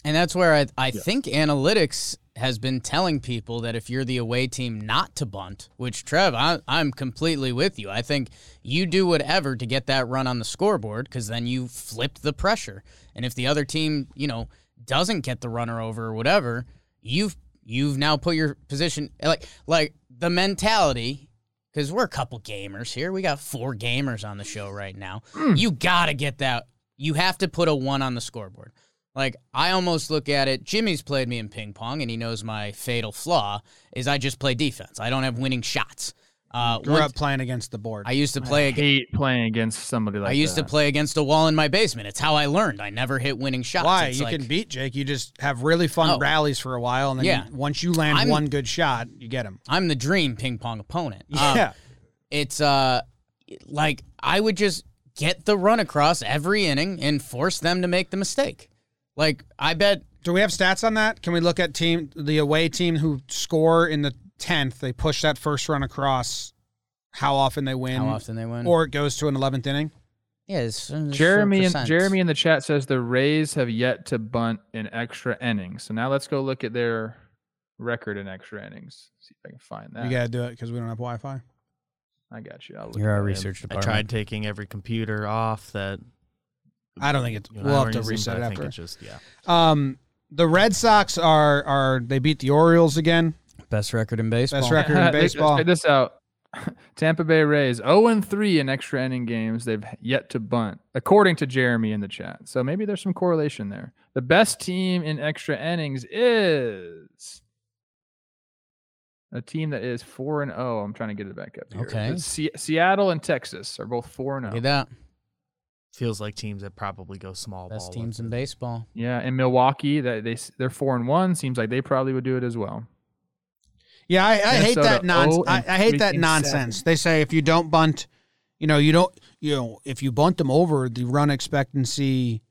And that's where I, I think analytics has been telling people that if you're the away team not to bunt, which Trev, I, I'm completely with you. I think you do whatever to get that run on the scoreboard because then you flip the pressure. And if the other team, you know, doesn't get the runner over or whatever, you've you've now put your position like like the mentality because we're a couple gamers here. We got four gamers on the show right now. Hmm. You gotta get that. You have to put a one on the scoreboard. Like I almost look at it. Jimmy's played me in ping pong, and he knows my fatal flaw is I just play defense. I don't have winning shots. Uh, Grew one- up playing against the board. I used to play. I ag- hate playing against somebody like that. I used that. to play against a wall in my basement. It's how I learned. I never hit winning shots. Why? It's You like- can beat Jake. You just have really fun Oh. rallies for a while, and then Yeah. you- once you land I'm- one good shot, you get him. I'm the dream ping pong opponent. Um, Yeah. it's uh like I would just get the run across every inning and force them to make the mistake. Like I bet Do we have stats on that? Can we look at team the away team who score in the tenth? They push that first run across. How often they win? how often they win. Or it goes to an eleventh inning. yeah, it's, it's Jeremy and. Jeremy in the chat says the Rays have yet to bunt in extra innings. So now let's go look at their record in extra innings. See if I can find that. You gotta do it because we don't have Wi-Fi. I got you. I'll look You're our up. research I department. tried taking every computer off that. I don't think it's. you and I We'll have to using, reset but it I think after. it's just yeah. Um, the Red Sox are are they beat the Orioles again? Best record in baseball. Best record in Let's- let's baseball. Check this out. Tampa Bay Rays 0 and 3 in extra inning games. They've yet to bunt, according to Jeremy in the chat. So maybe there's some correlation there. The best team in extra innings is a team that is 4 and 0. I'm trying to get it back up here. Okay. It's Se- Seattle and Texas are both 4 and Look 0. at that. Feels like teams that probably go small Best ball. teams in baseball. Yeah, in Milwaukee, that they they're 4 and 1. Seems like they probably would do it as well. Yeah, I, I hate that nonsense. Oh I, I hate that nonsense. seven. They say if you don't bunt, you know, you don't, you know, if you bunt them over, the run expectancy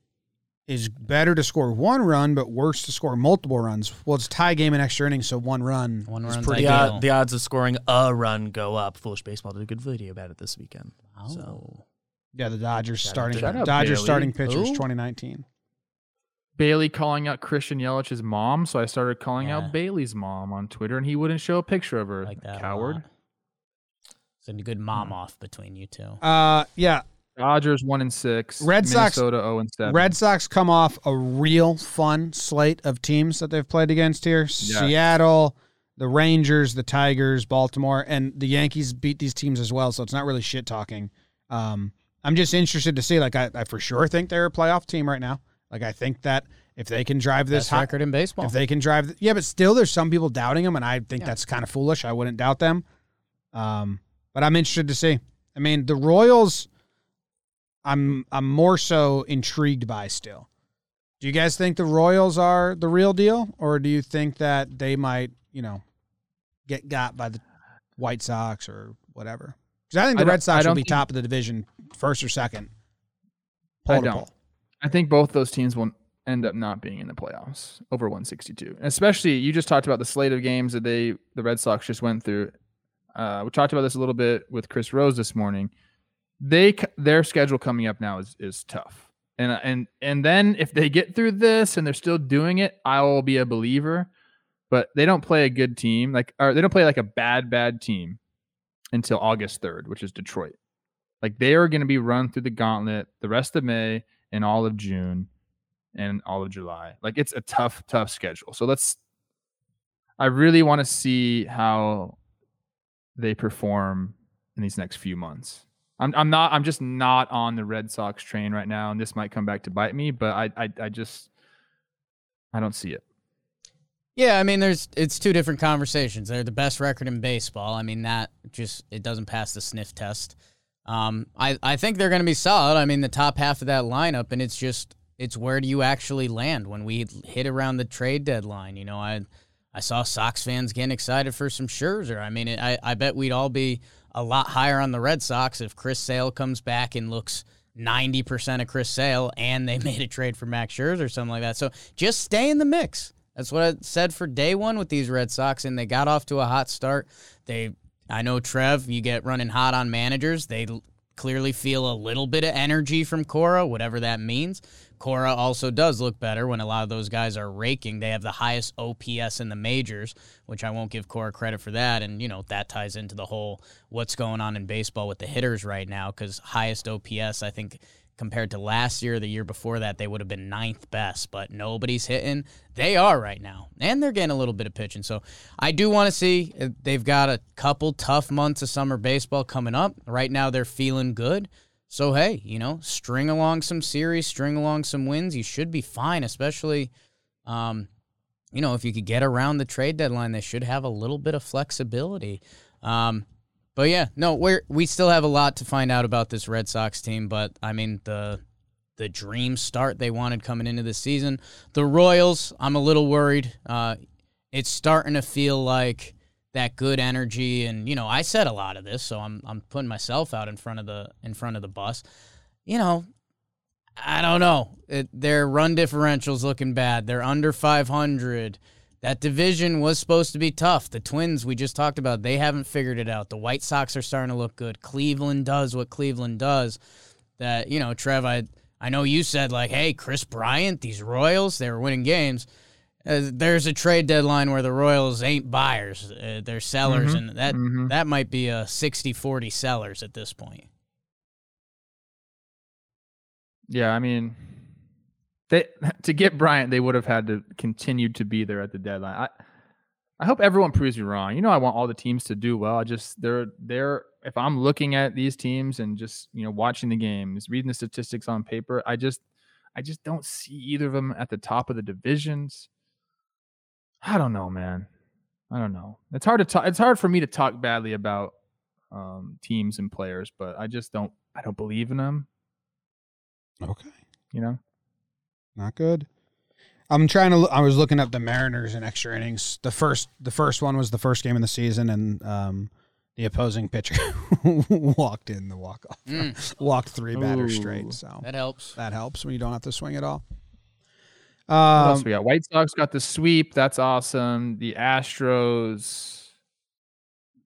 is better to score one run, but worse to score multiple runs. Well, it's tie game in extra innings, so one run One is run's pretty The, ideal. the odds of scoring a run go up. Foolish Baseball did a good video about it this weekend. Oh. So Yeah, the Dodgers Shout starting out Dodgers Bailey. starting pitchers Who? 2019. Bailey calling out Christian Yelich's mom, so I started calling Yeah. out Bailey's mom on Twitter, and he wouldn't show a picture of her. like that. a Coward. lot. It's a good mom off between you two. Uh, yeah. Dodgers one and six. Red Sox- Minnesota zero and seven. Red Sox come off a real fun slate of teams that they've played against here. Seattle, the Rangers, the Tigers, Baltimore, and the Yankees beat these teams as well. So it's not really shit talking. Um, I'm just interested to see. Like, I, I for sure think they're a playoff team right now. Like, I think that if they can drive this high, record in baseball. if they can drive, yeah, but still, there's some people doubting them, and I think Yeah. that's kind of foolish. I wouldn't doubt them. Um, but I'm interested to see. I mean, the Royals, I'm I'm more so intrigued by still. Do you guys think the Royals are the real deal, or do you think that they might, you know, get got by the White Sox or whatever? Because I think the don't- Red Sox will be top of the division, first or second. I don't. I think both those teams will end up not being in the playoffs over 162. Especially you just talked about the slate of games that they the Red Sox just went through. Uh, we talked about this a little bit with Chris Rose this morning. They their schedule coming up now is is tough. And and and then if they get through this and they're still doing it, I will be a believer. But they don't play a good team like or they don't play like a bad bad team until August 3rd, which is Detroit. Like they are going to be run through the gauntlet the rest of May and all of June and all of July. Like it's a tough, tough schedule. So let's. I really want to see how they perform in these next few months. I'm, I'm not. I'm just not on the Red Sox train right now, and this might come back to bite me. But I, I, I just, I don't see it. Yeah, I mean, there's it's two different conversations. They're the best record in baseball. I mean, that just it doesn't pass the sniff test. Um, I I think they're going to be solid. I mean, the top half of that lineup, and it's just it's where do you actually land when we hit around the trade deadline? You know, I I saw Sox fans getting excited for some Scherzer. I mean, I I bet we'd all be a lot higher on the Red Sox if Chris Sale comes back and looks. 90% of Chris Sale, and they made a trade for Max Scherzer or something like that. So just stay in the mix. That's what I said for day one with these Red Sox, and they got off to a hot start. They, I know Trev, you get running hot on managers. They clearly feel a little bit of energy from Cora, whatever that means. Cora also does look better when a lot of those guys are raking. They have the highest OPS in the majors, which I won't give Cora credit for that. And, you know, that ties into the whole what's going on in baseball with the hitters right now, because highest OPS, I think, compared to last year, the year before that, they would have been ninth best, but nobody's hitting. They are right now, and they're getting a little bit of pitching. So I do want to see uh, they've got a couple tough months of summer baseball coming up. Right now, they're feeling good. So hey, you know, string along some series, string along some wins. You should be fine, especially, um, you know, if you could get around the trade deadline, they should have a little bit of flexibility. Um, but yeah, no, we're we still have a lot to find out about this Red Sox team. But I mean the the dream start they wanted coming into the season. The Royals, I'm a little worried. Uh, it's starting to feel like that good energy, and you know, I said a lot of this, so I'm I'm putting myself out in front of the in front of the bus. You know, I don't know. It, their run differential's looking bad. They're under 500. That division was supposed to be tough. The Twins we just talked about, they haven't figured it out. The White Sox are starting to look good. Cleveland does what Cleveland does. That, you know, Trev, I I know you said like, "Hey, Kris Bryant, these Royals, they were winning games." Uh, there's a trade deadline where the Royals ain't buyers, uh, they're sellers Mhm, and that mhm. that might be a 60-40 sellers at this point. Yeah, I mean, they to get Bryant, they would have had to continue to be there at the deadline. I, I hope everyone proves me wrong. You know, I want all the teams to do well. I just they're they're if I'm looking at these teams and just you know watching the games, reading the statistics on paper, I just I just don't see either of them at the top of the divisions. I don't know, man. I don't know. It's hard to talk. It's hard for me to talk badly about um, teams and players, but I just don't. I don't believe in them. Okay. You know. Not good. I'm trying to. I was looking up the Mariners in extra innings. The first, the first one was the first game of the season, and um, the opposing pitcher walked in the walk off, Mm. walked three batters Ooh. straight. So That helps. that helps when you don't have to swing at all. What else Um, we got? White Sox got the sweep. That's awesome. The Astros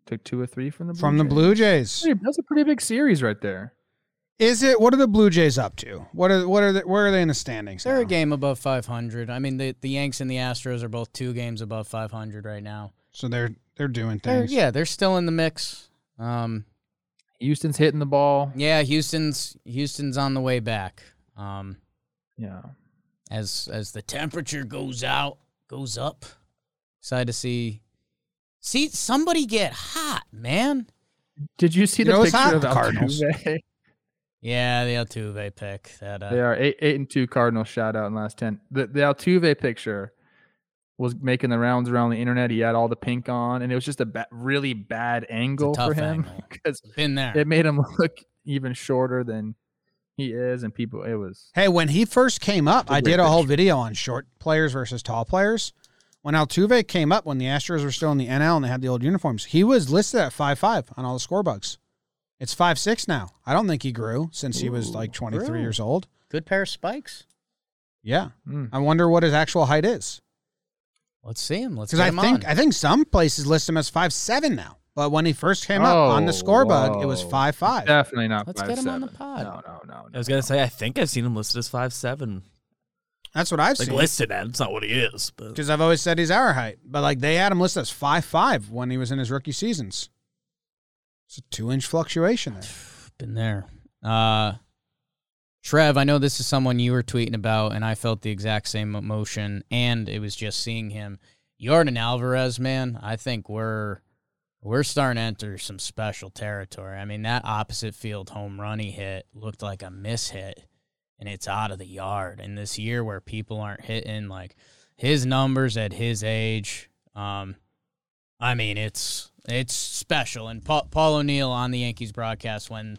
took two or three from the Blue from the Blue Jays, That's a pretty big series right there. Is it? What are the Blue Jays up to? What are what are they, where are they in the standings? They're now? a game above 500. I mean, the the Yanks and the Astros are both two games above 500 right now. So they're they're doing They're, things. yeah, they're still in the mix. Um, Houston's hitting the ball. Yeah, Houston's Houston's on the way back. Um, Yeah. as as the temperature goes out goes up. Excited to see see somebody get hot, man. Did you see You the know, picture of the Cardinals. Altuve? Yeah, the Altuve pick. That uh, They are eight, eight and two Cardinals shout out in the last ten. The the Altuve picture was making the rounds around the internet. He had all the pink on, and it was just a ba- really bad angle for him because been there. it made him look even shorter than he is, and people. It was Hey, when he first came up, It's a I great did a whole picture. video on short players versus tall players. When Altuve came up, when the Astros were still in the NL and they had the old uniforms, he was listed at five five on all the score bugs. It's five six now. I don't think he grew since he was like twenty three years old. Good pair of spikes. Yeah, mm. I wonder what his actual height is Let's see him. Let's because get I him think on. I think some places list him as five seven now. But when he first came up on the Oh, score bug, it was five five. definitely not. Let's five, get him on the pod. No, no, no. I was gonna say I think I've seen him listed as five seven. That's what I've seen. Like seen. listed at. It's not what he is, but Because I've always said he's our height, but like they had him listed as five five when he was in his rookie seasons. It's a two inch fluctuation there. Been there. Uh, Trev, I know this is someone you were tweeting about, and I felt the exact same emotion. And it was just seeing him. Yordan Alvarez, man, I think we're we're starting to enter some special territory. I mean, that opposite field home run he hit looked like a miss hit, and it's out of the yard. And this year where people aren't hitting like his numbers at his age, um, I mean, it's it's special. And Paul, Paul O'Neill on the Yankees broadcast when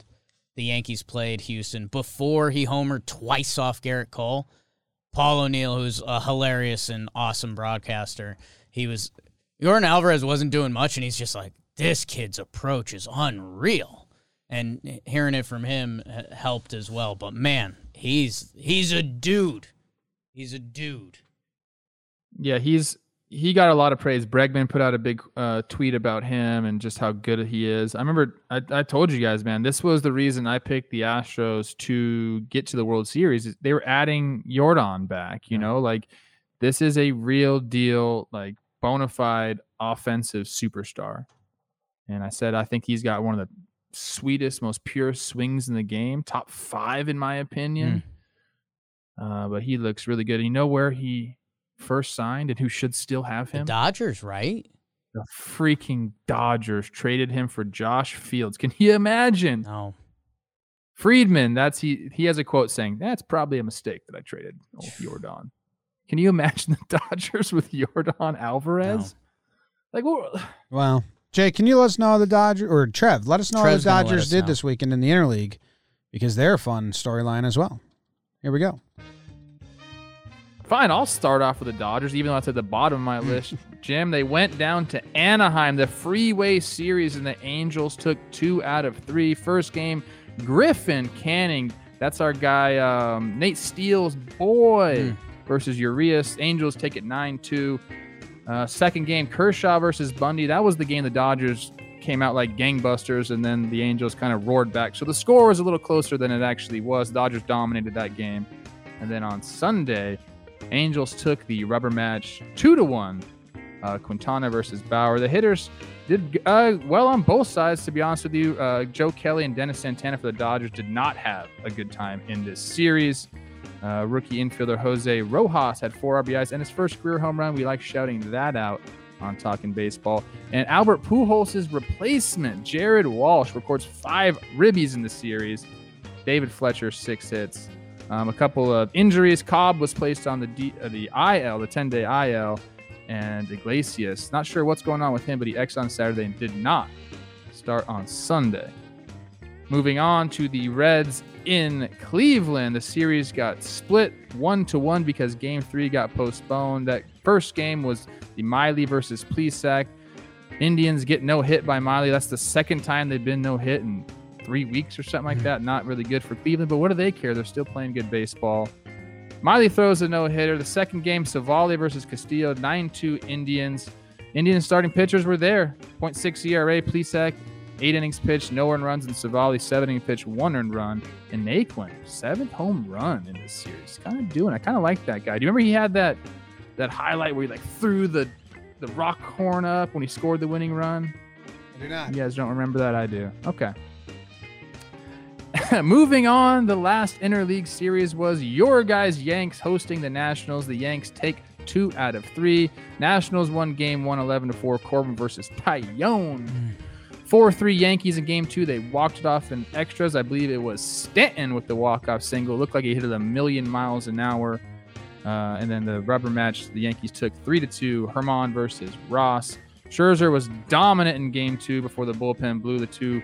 the Yankees played Houston before he homered twice off Gerrit Cole. Paul O'Neill, who's a hilarious and awesome broadcaster, he was Yordan Alvarez wasn't doing much, and he's just like, this kid's approach is unreal. And hearing it from him uh, helped as well. But man, he's he's a dude. He's a dude. Yeah, he's he got a lot of praise. Bregman put out a big uh, tweet about him and just how good he is. I remember I, I told you guys, man, this was the reason I picked the Astros to get to the World Series. They were adding Yordan back. You know, like this is a real deal, like bona fide offensive superstar. And I said I think he's got one of the sweetest, most pure swings in the game, top five in my opinion. Uh, but he looks really good. And you know where he first signed and who should still have The him? Dodgers, right? The freaking Dodgers traded him for Josh Fields. Can you imagine? No. Friedman, that's he he has a quote saying, That's probably a mistake that I traded old Yordan. Can you imagine the Dodgers with Yordan Alvarez? Like what Well, Jay, can you let us know the Dodgers or Trev? Let us know Trev's how gonna the Dodgers did know. this weekend in the interleague because they're a fun storyline as well. Here we go. Fine, I'll start off with the Dodgers, even though it's at the bottom of my list. Jim, they went down to Anaheim, the freeway series, and the Angels took two out of three. First game, Griffin Canning. That's our guy, um, Nate Steele's boy, versus Urias. Angels take it 9 2. Uh, second game, Kershaw versus Bundy. That was the game the Dodgers came out like gangbusters, and then the Angels kind of roared back. So the score was a little closer than it actually was. The Dodgers dominated that game. And then on Sunday, Angels took the rubber match two to one. Uh, Quintana versus Bauer. The hitters did uh, well on both sides. To be honest with you, uh, Joe Kelly and Dennis Santana for the Dodgers did not have a good time in this series. Uh, rookie infielder Jose Rojas had four RBIs and his first career home run. We like shouting that out on Talking Baseball. And Albert Pujols' replacement, Jared Walsh, records five ribbies in the series. David Fletcher, six hits. Um, a couple of injuries. Cobb was placed on the D, uh, the IL, the 10 day IL, and Iglesias. Not sure what's going on with him, but he X on Saturday and did not start on Sunday. Moving on to the Reds in Cleveland, the series got split one to one because Game Three got postponed. That first game was the Miley versus Plesac. Indians get no hit by Miley. That's the second time they've been no hit in three weeks or something like mm-hmm. that. Not really good for Cleveland, but what do they care? They're still playing good baseball. Miley throws a no hitter. The second game, Civale versus Castillo, 9 2 Indians. Indians starting pitchers were there. 0.6 ERA, Plesac, eight innings pitched, no earned runs, and Civale, seven innings pitched, one earned run. And Naquin, seventh home run in this series. Kind of doing. I kind of like that guy. Do you remember he had that that highlight where he like threw the the rock horn up when he scored the winning run? I do not. You guys don't remember that? I do. Okay. moving on, the last interleague series was your guys Yanks hosting the Nationals. The Yanks take two out of three. Nationals won game one, 11 to 4. Corbin versus Taillon. 4 3 Yankees in game two. They walked it off in extras. I believe it was Stanton with the walk off single. Looked like he hit it a million miles an hour. Uh, and then the rubber match, the Yankees took 3 to 2. Germán versus Ross. Scherzer was dominant in game two before the bullpen blew the two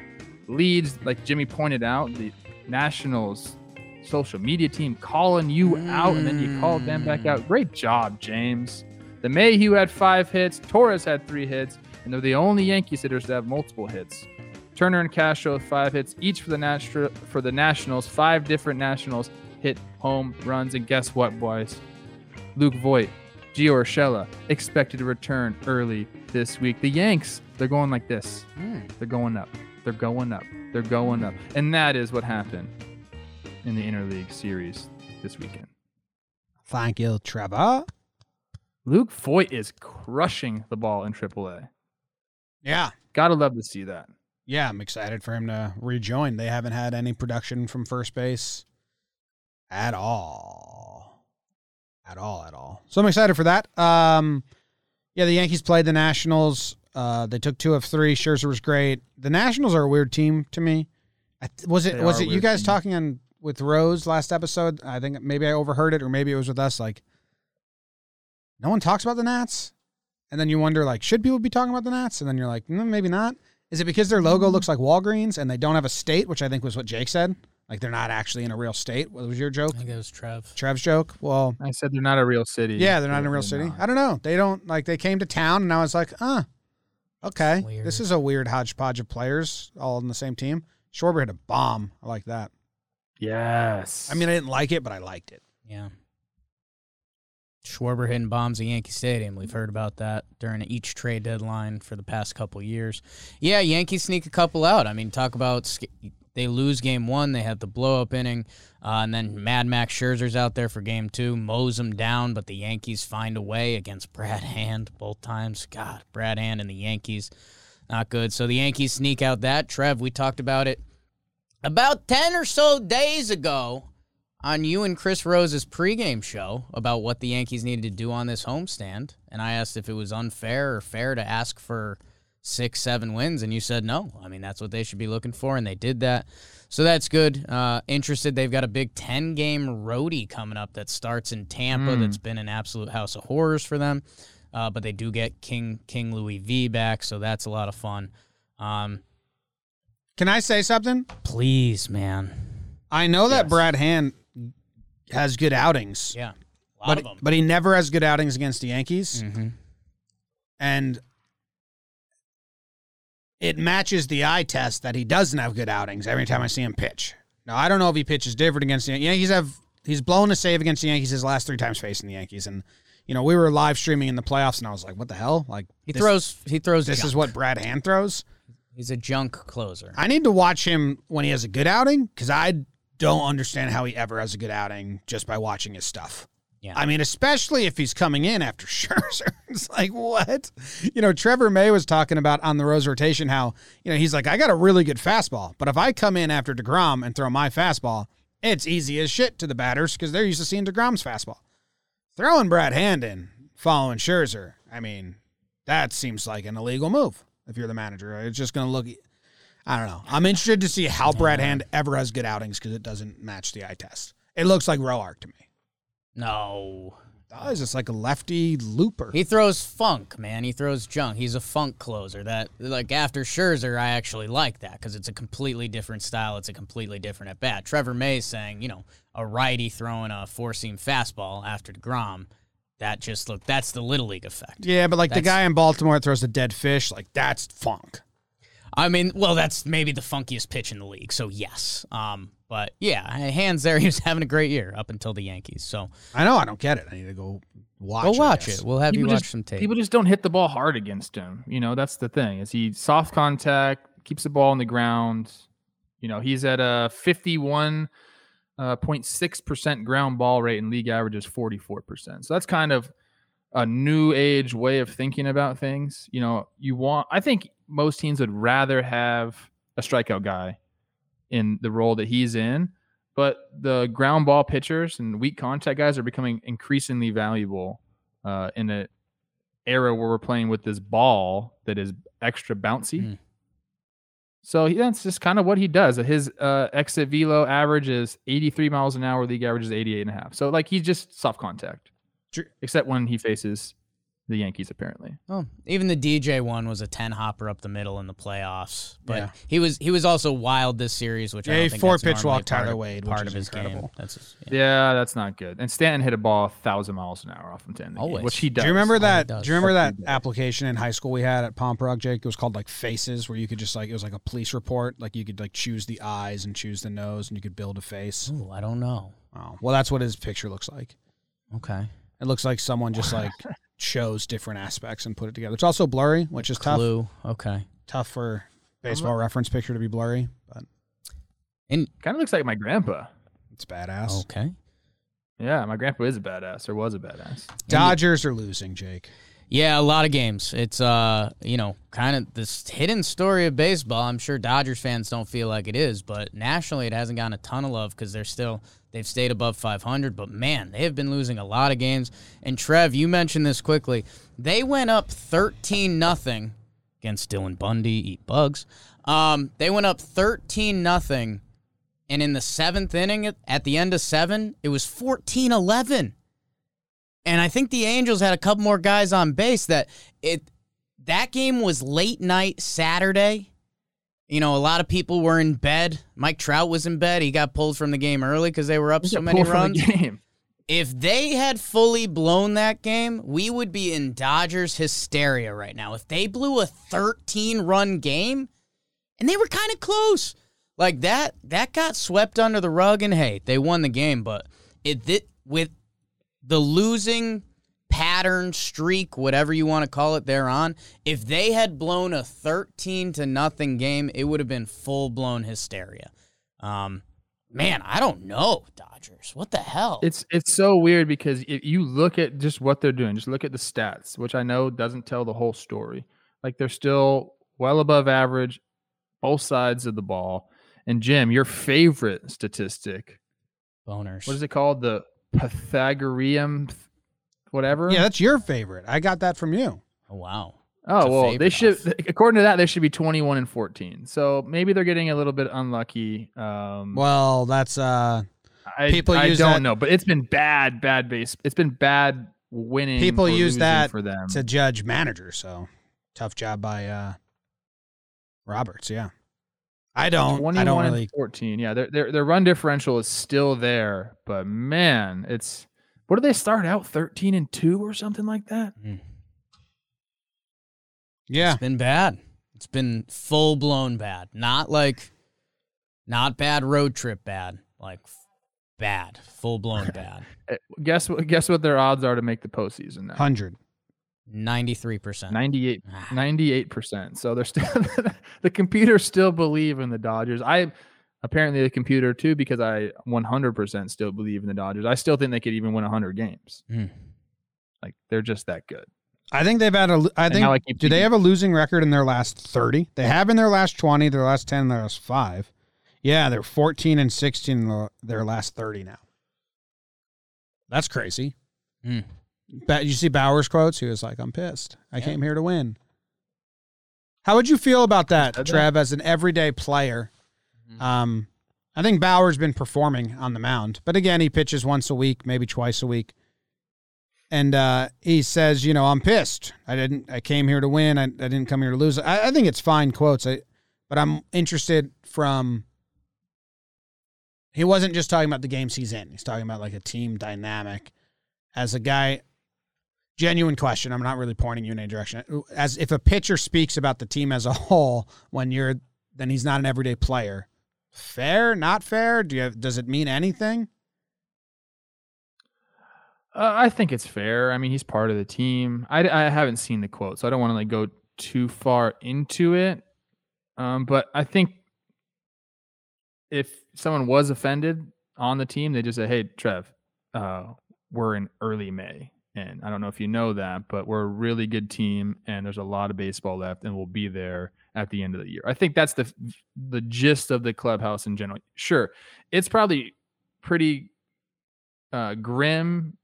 leads. Like Jimmy pointed out, the Nationals social media team calling you out and then you called them back out. Mm. Great job, James. LeMahieu had five hits, Torres had three hits, and they're the only Yankees hitters to have multiple hits. Turner and Castro with five hits each for the Nastro- for the Nationals. Five different Nationals hit home runs, and guess what, boys? Luke Voit, Gio Urshela expected to return early this week. The Yanks, they're going like this. Hmm. They're going up. They're going up. They're going up. And that is what happened in the interleague series this weekend. Thank you, Trevor. Luke Voit is crushing the ball in AAA. Yeah. Gotta love to see that. Yeah, I'm excited for him to rejoin. They haven't had any production from first base at all. At all, at all. So I'm excited for that. Um yeah, the Yankees played the Nationals. Uh they took two of three. Scherzer was great. The Nationals are a weird team to me. I th- was it They was it you guys team. talking on with Rose last episode? I think maybe I overheard it or maybe it was with us like no one talks about the Nats. And then you wonder like should people be talking about the Nats? And then you're like, mm, maybe not. Is it because their logo looks like Walgreens and they don't have a state, which I think was what Jake said? Like they're not actually in a real state. What was your joke? I think it was Trev. Trev's joke? Well, I said they're not a real city. yeah, they're not in a real city. not. I don't know. They don't like they came to town and I was like, uh, okay. Weird. This is a weird hodgepodge of players all on the same team. Schwarber hit a bomb. I like that. Yes. I mean, I didn't like it, but I liked it. Yeah. Schwarber hitting bombs at Yankee Stadium. We've heard about that during each trade deadline for the past couple years. Yeah, Yankees sneak a couple out. I mean, talk about sk- they lose game one. They had the blow up inning, uh, and then Mad Max Scherzer's out there for game two, mows them down. But the Yankees find a way against Brad Hand both times. God, Brad Hand and the Yankees, not good. So the Yankees sneak out that. Trev, we talked about it about 10 or so days ago on you and Chris Rose's pregame show about what the Yankees needed to do on this homestand. And I asked if it was unfair or fair to ask for six, seven wins. And you said no. I mean, that's what they should be looking for. And they did that. So that's good. Uh, interested. They've got a big 10 game roadie coming up that starts in Tampa Mm. that's been an absolute house of horrors for them. Uh, but they do get King King Louis V back. So that's a lot of fun. Um, Can I say something? please, man. I know that Brad Hand has good outings, Yeah. A lot but of them. but he never has good outings against the Yankees, mm-hmm. and it matches the eye test that he doesn't have good outings every time I see him pitch. Now I don't know if he pitches different against the Yankees. Have he's blown a save against the Yankees his last three times facing the Yankees, and you know we were live streaming in the playoffs, and I was like, what the hell? Like He this- throws. He throws. This junk. is what Brad Hand throws. He's a junk closer. I need to watch him when he has a good outing because I don't understand how he ever has a good outing just by watching his stuff. Yeah. I mean, especially if he's coming in after Scherzer. It's like, what? You know, Trevor May was talking about on the Rose rotation how, you know, he's like, I got a really good fastball, but if I come in after DeGrom and throw my fastball, it's easy as shit to the batters because they're used to seeing DeGrom's fastball. Throwing Brad Hand in, following Scherzer, I mean, that seems like an illegal move if you're the manager. It's just going to look. I don't know. I'm interested to see how Brad Hand ever has good outings because it doesn't match the eye test. It looks like Roark to me. No. Oh, he's just like a lefty looper. He throws funk, man. He throws junk. He's a funk closer. That like after Scherzer, I actually like that because it's a completely different style. It's a completely different at bat. Trevor May saying, you know, a righty throwing a four seam fastball after Degrom. That just look. That's the little league effect. yeah, but like the guy in Baltimore that throws a dead fish, like that's funk. I mean, well, that's maybe the funkiest pitch in the league. So yes. Um, but yeah, hands there. He was having a great year up until the Yankees. So I know. I don't get it. I need to go watch. go watch it. We'll have you watch just- some tape. People just don't hit the ball hard against him. You know, that's the thing. Is he soft contact, keeps the ball on the ground. You know, he's at a 51 uh, 0.6 percent ground ball rate, and league average is 44 percent. So that's kind of a new age way of thinking about things. You know, you want. I think most teams would rather have a strikeout guy in the role that he's in. But the ground ball pitchers and weak contact guys are becoming increasingly valuable uh, in an era where we're playing with this ball that is extra bouncy. Mm. So he, that's just kind of what he does. His uh, exit velo average is 83 miles an hour. League average is 88 and a half. So like he's just soft contact, except when he faces the Yankees apparently. Oh, even the DJ one was a ten hopper up the middle in the playoffs. But Yeah. he was he was also wild this series, which I Yeah, don't he think four that's pitch walk Tyler of- Wade, which part is of his incredible. game. That's just, yeah. Yeah, that's not good. And Stanton hit a ball a thousand miles an hour off from 10, Always. which he does. Do you remember oh, that? does. Do you remember that application in high school we had at Pomprog, Jake? It was called like Faces, where you could just like it was like a police report. Like you could like choose the eyes and choose the nose, and you could build a face. Ooh, I don't know. Oh, well, that's what his picture looks like. Okay. It looks like someone just like chose different aspects and put it together. It's also blurry, which is tough. Clue. Okay. Tough for baseball reference picture to be blurry, but And Kind of looks like my grandpa. it's badass. okay. Yeah, my grandpa is a badass or was a badass. Dodgers are losing, Jake. Yeah, a lot of games. It's uh, you know, kind of this hidden story of baseball. I'm sure Dodgers fans don't feel like it is, but nationally it hasn't gotten a ton of love because they're still they've stayed above 500. But man, they have been losing a lot of games. And Trev, you mentioned this quickly. They went up 13 nothing against Dylan Bundy. Eat bugs. Um, they went up 13 nothing, and in the seventh inning, at- the end of seven, it was 14-11. And I think the Angels had a couple more guys on base that it that game was late night Saturday. You know, a lot of people were in bed. Mike Trout was in bed. He got pulled from the game early because they were up so many runs. If they had fully blown that game, we would be in Dodgers hysteria right now. If they blew a 13 run game, and they were kind of close, like that, that got swept under the rug. And hey, they won the game, but it th- with the losing pattern streak, whatever you want to call it, they're on. If they had blown a 13 to nothing game, it would have been full blown hysteria. Um, man, I don't know, Dodgers. What the hell? It's it's so weird because if you look at just what they're doing, just look at the stats, which I know doesn't tell the whole story. Like they're still well above average, both sides of the ball. And Jim, your favorite statistic, boners. what is it called? The Pythagorean, th- whatever. Yeah, that's your favorite. I got that from you. Oh wow. Oh It's well, they favorite should. off. According to that, they should be twenty-one and fourteen. So maybe they're getting a little bit unlucky. Um, Well, that's uh I, people I use don't that- know, but it's been bad, bad base. It's been bad winning. People use that for them. to judge managers. So tough job by uh Roberts. Yeah, I don't. I don't and really. 14. Yeah, their, their their run differential is still there, but man, it's what did they start out 13 and 2 or something like that? Yeah, It's been bad. It's been full blown bad. Not like not bad road trip bad. Like bad. Full blown bad. Eh, Guess what guess what their odds are to make the postseason now? hundred. 93%. 98 Ah. 98%. So they're still the computers still believe in the Dodgers. I apparently the computer too because I 100% still believe in the Dodgers. I still think they could even win 100 games. Hmm. Like they're just that good. I think they've had a. lo- I And think. I keep do they have a losing record in their last thirty? They have in their last twenty, their last ten, their last five. Yeah, they're fourteen and sixteen in their last thirty now. That's crazy. But you see Bauer's quotes. He was like, "I'm pissed. I Yeah. came here to win." How would you feel about that, said that? Trev, as an everyday player? Mhm. Um, I think Bauer's been performing on the mound, but again, he pitches once a week, maybe twice a week. And uh, he says, you know, I'm pissed. I didn't. I came here to win. I, I didn't come here to lose. I, I think it's fine quotes. I, but I'm interested from. He wasn't just talking about the games he's in. He's talking about like a team dynamic. As a guy, genuine question. I'm not really pointing you in any direction. As if a pitcher speaks about the team as a whole, when you're, then he's not an everyday player. Fair? Not fair? Do you have, does it mean anything? Uh, I think it's fair. I mean, he's part of the team. I, I haven't seen the quote, so I don't want to like go too far into it. Um, but I think if someone was offended on the team, they just say, "Hey, Trev, uh, we're in early May, and I don't know if you know that, but we're a really good team, and there's a lot of baseball left, and we'll be there at the end of the year. I think that's the the gist of the clubhouse in general. Sure, it's probably pretty uh, grim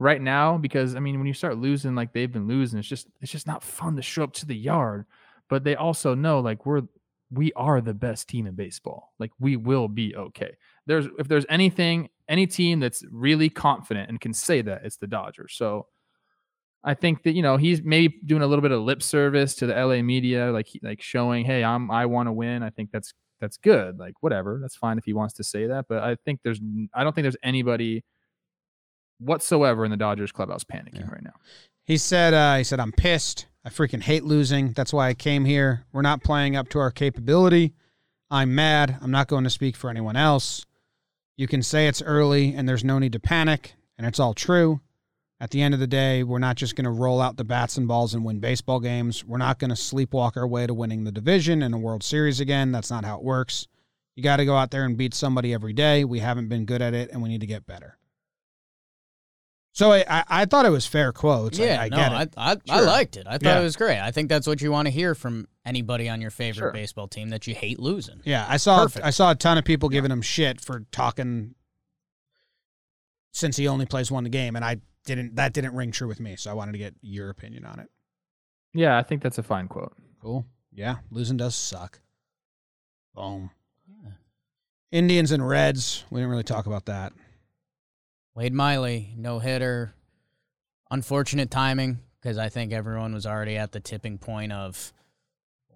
right now because I mean when you start losing like they've been losing, it's just it's just not fun to show up to the yard. But they also know like we're we are the best team in baseball. Like we will be okay. There's if there's anything any team that's really confident and can say that it's the Dodgers. So I think that you know he's maybe doing a little bit of lip service to the LA media, like like showing, hey, I'm I want to win. I think that's that's good. Like whatever, that's fine if he wants to say that. But I think there's I don't think there's anybody whatsoever in the Dodgers clubhouse panicking Yeah. right now. He said, uh, he said, I'm pissed. I freaking hate losing. That's why I came here. We're not playing up to our capability. I'm mad. I'm not going to speak for anyone else. You can say it's early and there's no need to panic, and it's all true. At the end of the day, we're not just going to roll out the bats and balls and win baseball games. We're not going to sleepwalk our way to winning the division and a World Series again. That's not how it works. You got to go out there and beat somebody every day. We haven't been good at it, and we need to get better. So I, I, I thought it was fair quotes. I- yeah, I, no, get it. I, I, I liked it. I thought Yeah. it was great. I think that's what you want to hear from anybody on your favorite Sure. baseball team that you hate losing. Yeah, I saw Perfect. I saw a ton of people giving him shit for talking since he only plays one game, and I didn't. That didn't ring true with me, so I wanted to get your opinion on it. Yeah, I think that's a fine quote. Cool. Yeah, losing does suck. Boom. Yeah. Indians and Reds. We didn't really talk about that. Wade Miley, no hitter. Unfortunate timing because I think everyone was already at the tipping point of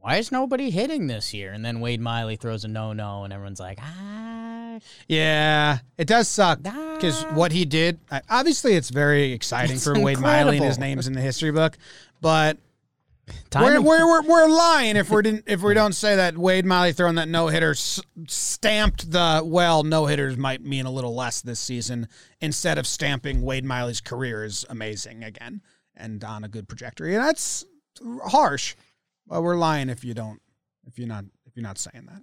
why is nobody hitting this year? And then Wade Miley throws a no no, and everyone's like, ah, Yeah, it does suck because what he did. Obviously, it's very exciting It's for Wade Miley, and his name's in the history book. But we're, we're, we're, we're lying if we didn't if we don't say that Wade Miley throwing that no hitter s- stamped the well no hitters might mean a little less this season instead of stamping Wade Miley's career is amazing again and on a good trajectory and that's harsh but we're lying if you don't if you're not if you're not saying that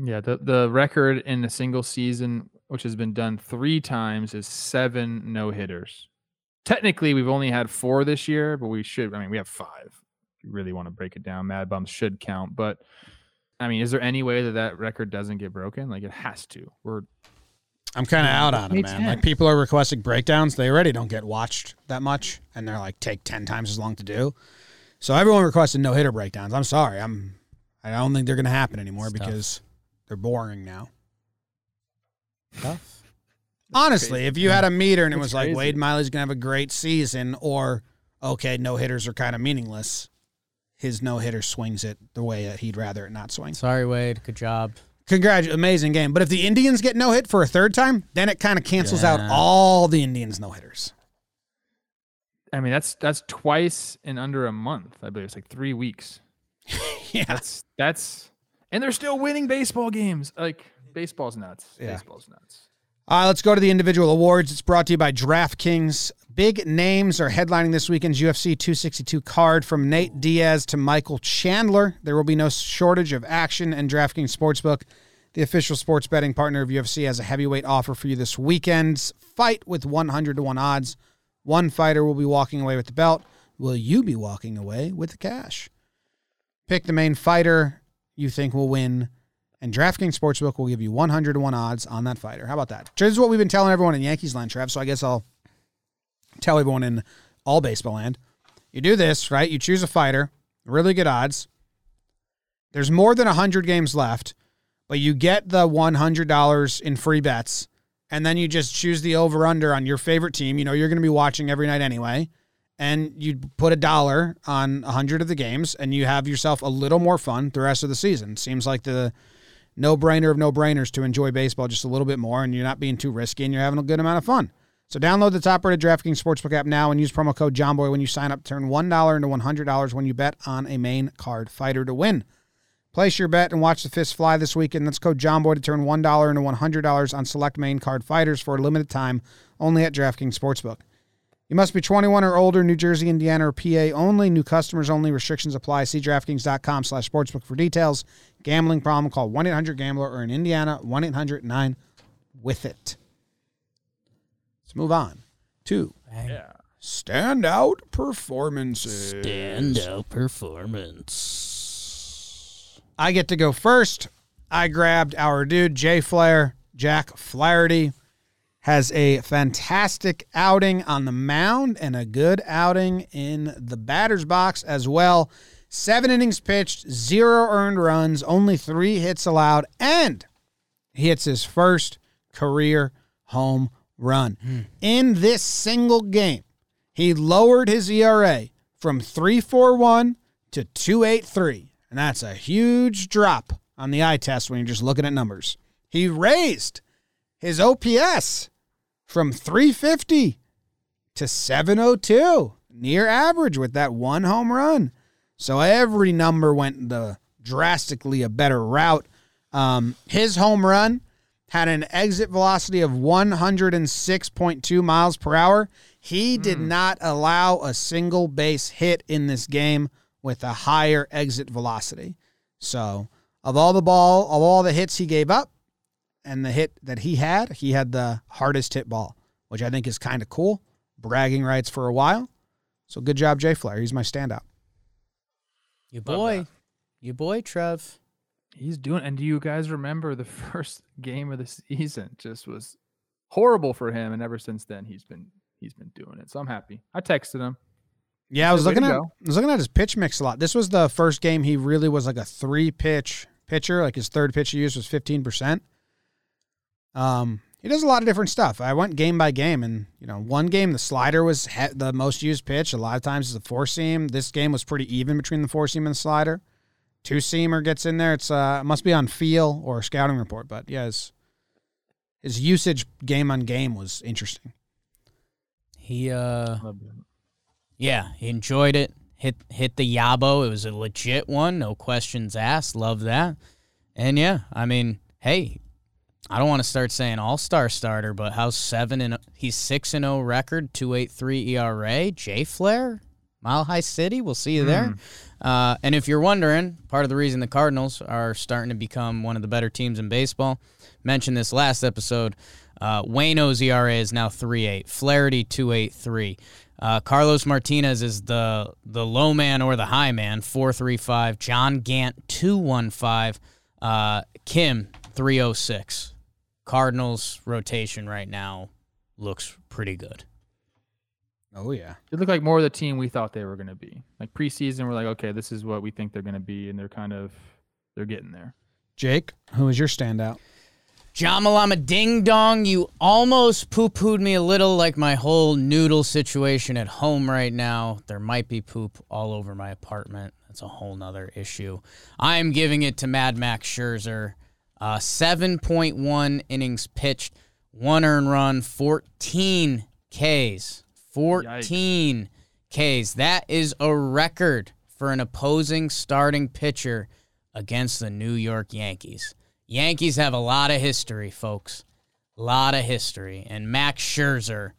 Yeah, the the record in a single season, which has been done three times, is seven no hitters. Technically, we've only had four this year, but we should. I mean, we have five. If you really want to break it down, Mad Bums should count. But I mean, is there any way that that record doesn't get broken? Like it has to. We're I'm kind of out on it, man. Ted. Like people are requesting breakdowns. They already don't get watched that much, and they're like take ten times as long to do. So everyone requested no hitter breakdowns. I'm sorry. I'm. I don't think they're going to happen anymore It's tough. because they're boring now. tough. Honestly, if you had a meter and it That's was like crazy. Wade Miley's going to have a great season, or okay, no hitters are kind of meaningless. His no hitter swings it the way that he'd rather it not swing. Sorry, Wade. Good job. Congratulations, amazing game. But if the Indians get no hit for a third time, then it kind of cancels out all the Indians no hitters. I mean, that's that's twice in under a month. I believe it's like three weeks. yeah. That's that's, and they're still winning baseball games. Like baseball's nuts. Yeah. Baseball's nuts. Uh, let's go to the individual awards. It's brought to you by DraftKings. Big names are headlining this weekend's UFC 262 card from Nate Diaz to Michael Chandler. There will be no shortage of action, and DraftKings Sportsbook, the official sports betting partner of UFC, has a heavyweight offer for you this weekend's fight with 100 to 1 odds. One fighter will be walking away with the belt. Will you be walking away with the cash? Pick the main fighter you think will win and DraftKings Sportsbook will give you 100 to 1 odds on that fighter. How about that? This is what we've been telling everyone in Yankees land, Trev, so I guess I'll tell everyone in all baseball land. You do this, right? You choose a fighter, really good odds. There's more than 100 games left, but you get the $100 in free bets, and then you just choose the over under on your favorite team. You know, you're going to be watching every night anyway. And you put a dollar on 100 of the games, and you have yourself a little more fun the rest of the season. Seems like the no brainer of no brainers to enjoy baseball just a little bit more, and you're not being too risky, and you're having a good amount of fun. So download the top rated DraftKings Sportsbook app now and use promo code JOHNBOY when you sign up. Turn $1 into $100 when you bet on a main card fighter to win. Place your bet and watch the fists fly this weekend. That's code JOHNBOY to turn $1 into $100 on select main card fighters for a limited time only at DraftKings Sportsbook. You must be 21 or older, New Jersey, Indiana, or PA only. New customers only. Restrictions apply. See DraftKings.com slash sportsbook for details. Gambling problem, call 1-800-GAMBLER or in Indiana, 1-800-9-WITH-IT. Let's move on to standout performances. Standout performance. I get to go first. I grabbed our dude, Jay Flair, Jack Flaherty. Has a fantastic outing on the mound and a good outing in the batter's box as well. Seven innings pitched, zero earned runs, only three hits allowed, and he hits his first career home run. Hmm. In this single game, he lowered his ERA from 341 to 283. And that's a huge drop on the eye test when you're just looking at numbers. He raised his OPS from 350 to 702, near average with that one home run. So every number went the drastically a better route. Um, his home run had an exit velocity of 106.2 miles per hour. He did not allow a single base hit in this game with a higher exit velocity. So, of all the ball, of all the hits he gave up and the hit that he had, he had the hardest hit ball, which I think is kind of cool. Bragging rights for a while. So, good job, Jay Flair. He's my standout. You boy, that. you boy, Trev. He's doing. And do you guys remember the first game of the season? Just was horrible for him, and ever since then he's been he's been doing it. So I'm happy. I texted him. Yeah, I was looking at go. I was looking at his pitch mix a lot. This was the first game he really was like a three pitch pitcher. Like his third pitch he used was fifteen percent. Um, he does a lot of different stuff. I went game by game, and you know, one game the slider was he- the most used pitch. A lot of times it's the four seam. This game was pretty even between the four seam and the slider. Two seamer gets in there. It's uh it must be on feel or scouting report, but yeah, his, his usage game on game was interesting. He uh yeah, he enjoyed it. Hit hit the Yabo. It was a legit one, no questions asked. Love that. And yeah, I mean, hey, I don't want to start saying all star starter, but how's seven and he's six and zero record, two eight three ERA. Jay Flair, Mile High City. We'll see you there. Uh, and if you're wondering, part of the reason the Cardinals are starting to become one of the better teams in baseball, mentioned this last episode. Uh, Waino's ERA is now 3.8, Flaherty 2.83. Uh, Carlos Martinez is the the low man or the high man, 4.35. John Gant 2.15. Uh, Kim 3.06. Cardinals rotation right now looks pretty good. Oh yeah. They look like more of the team we thought they were going to be. Like preseason, we're like, okay, this is what we think they're going to be, and they're kind of they're getting there. Jake, who was your standout? Jamalama Ding Dong, you almost poo pooed me a little like my whole noodle situation at home right now. There might be poop all over my apartment. That's a whole nother issue. I am giving it to Mad Max Scherzer. Uh, 7.1 innings pitched, one earned run, 14 Ks. 14 Ks. That is a record for an opposing starting pitcher against the New York Yankees. Yankees have a lot of history, folks. A lot of history. And Max Scherzer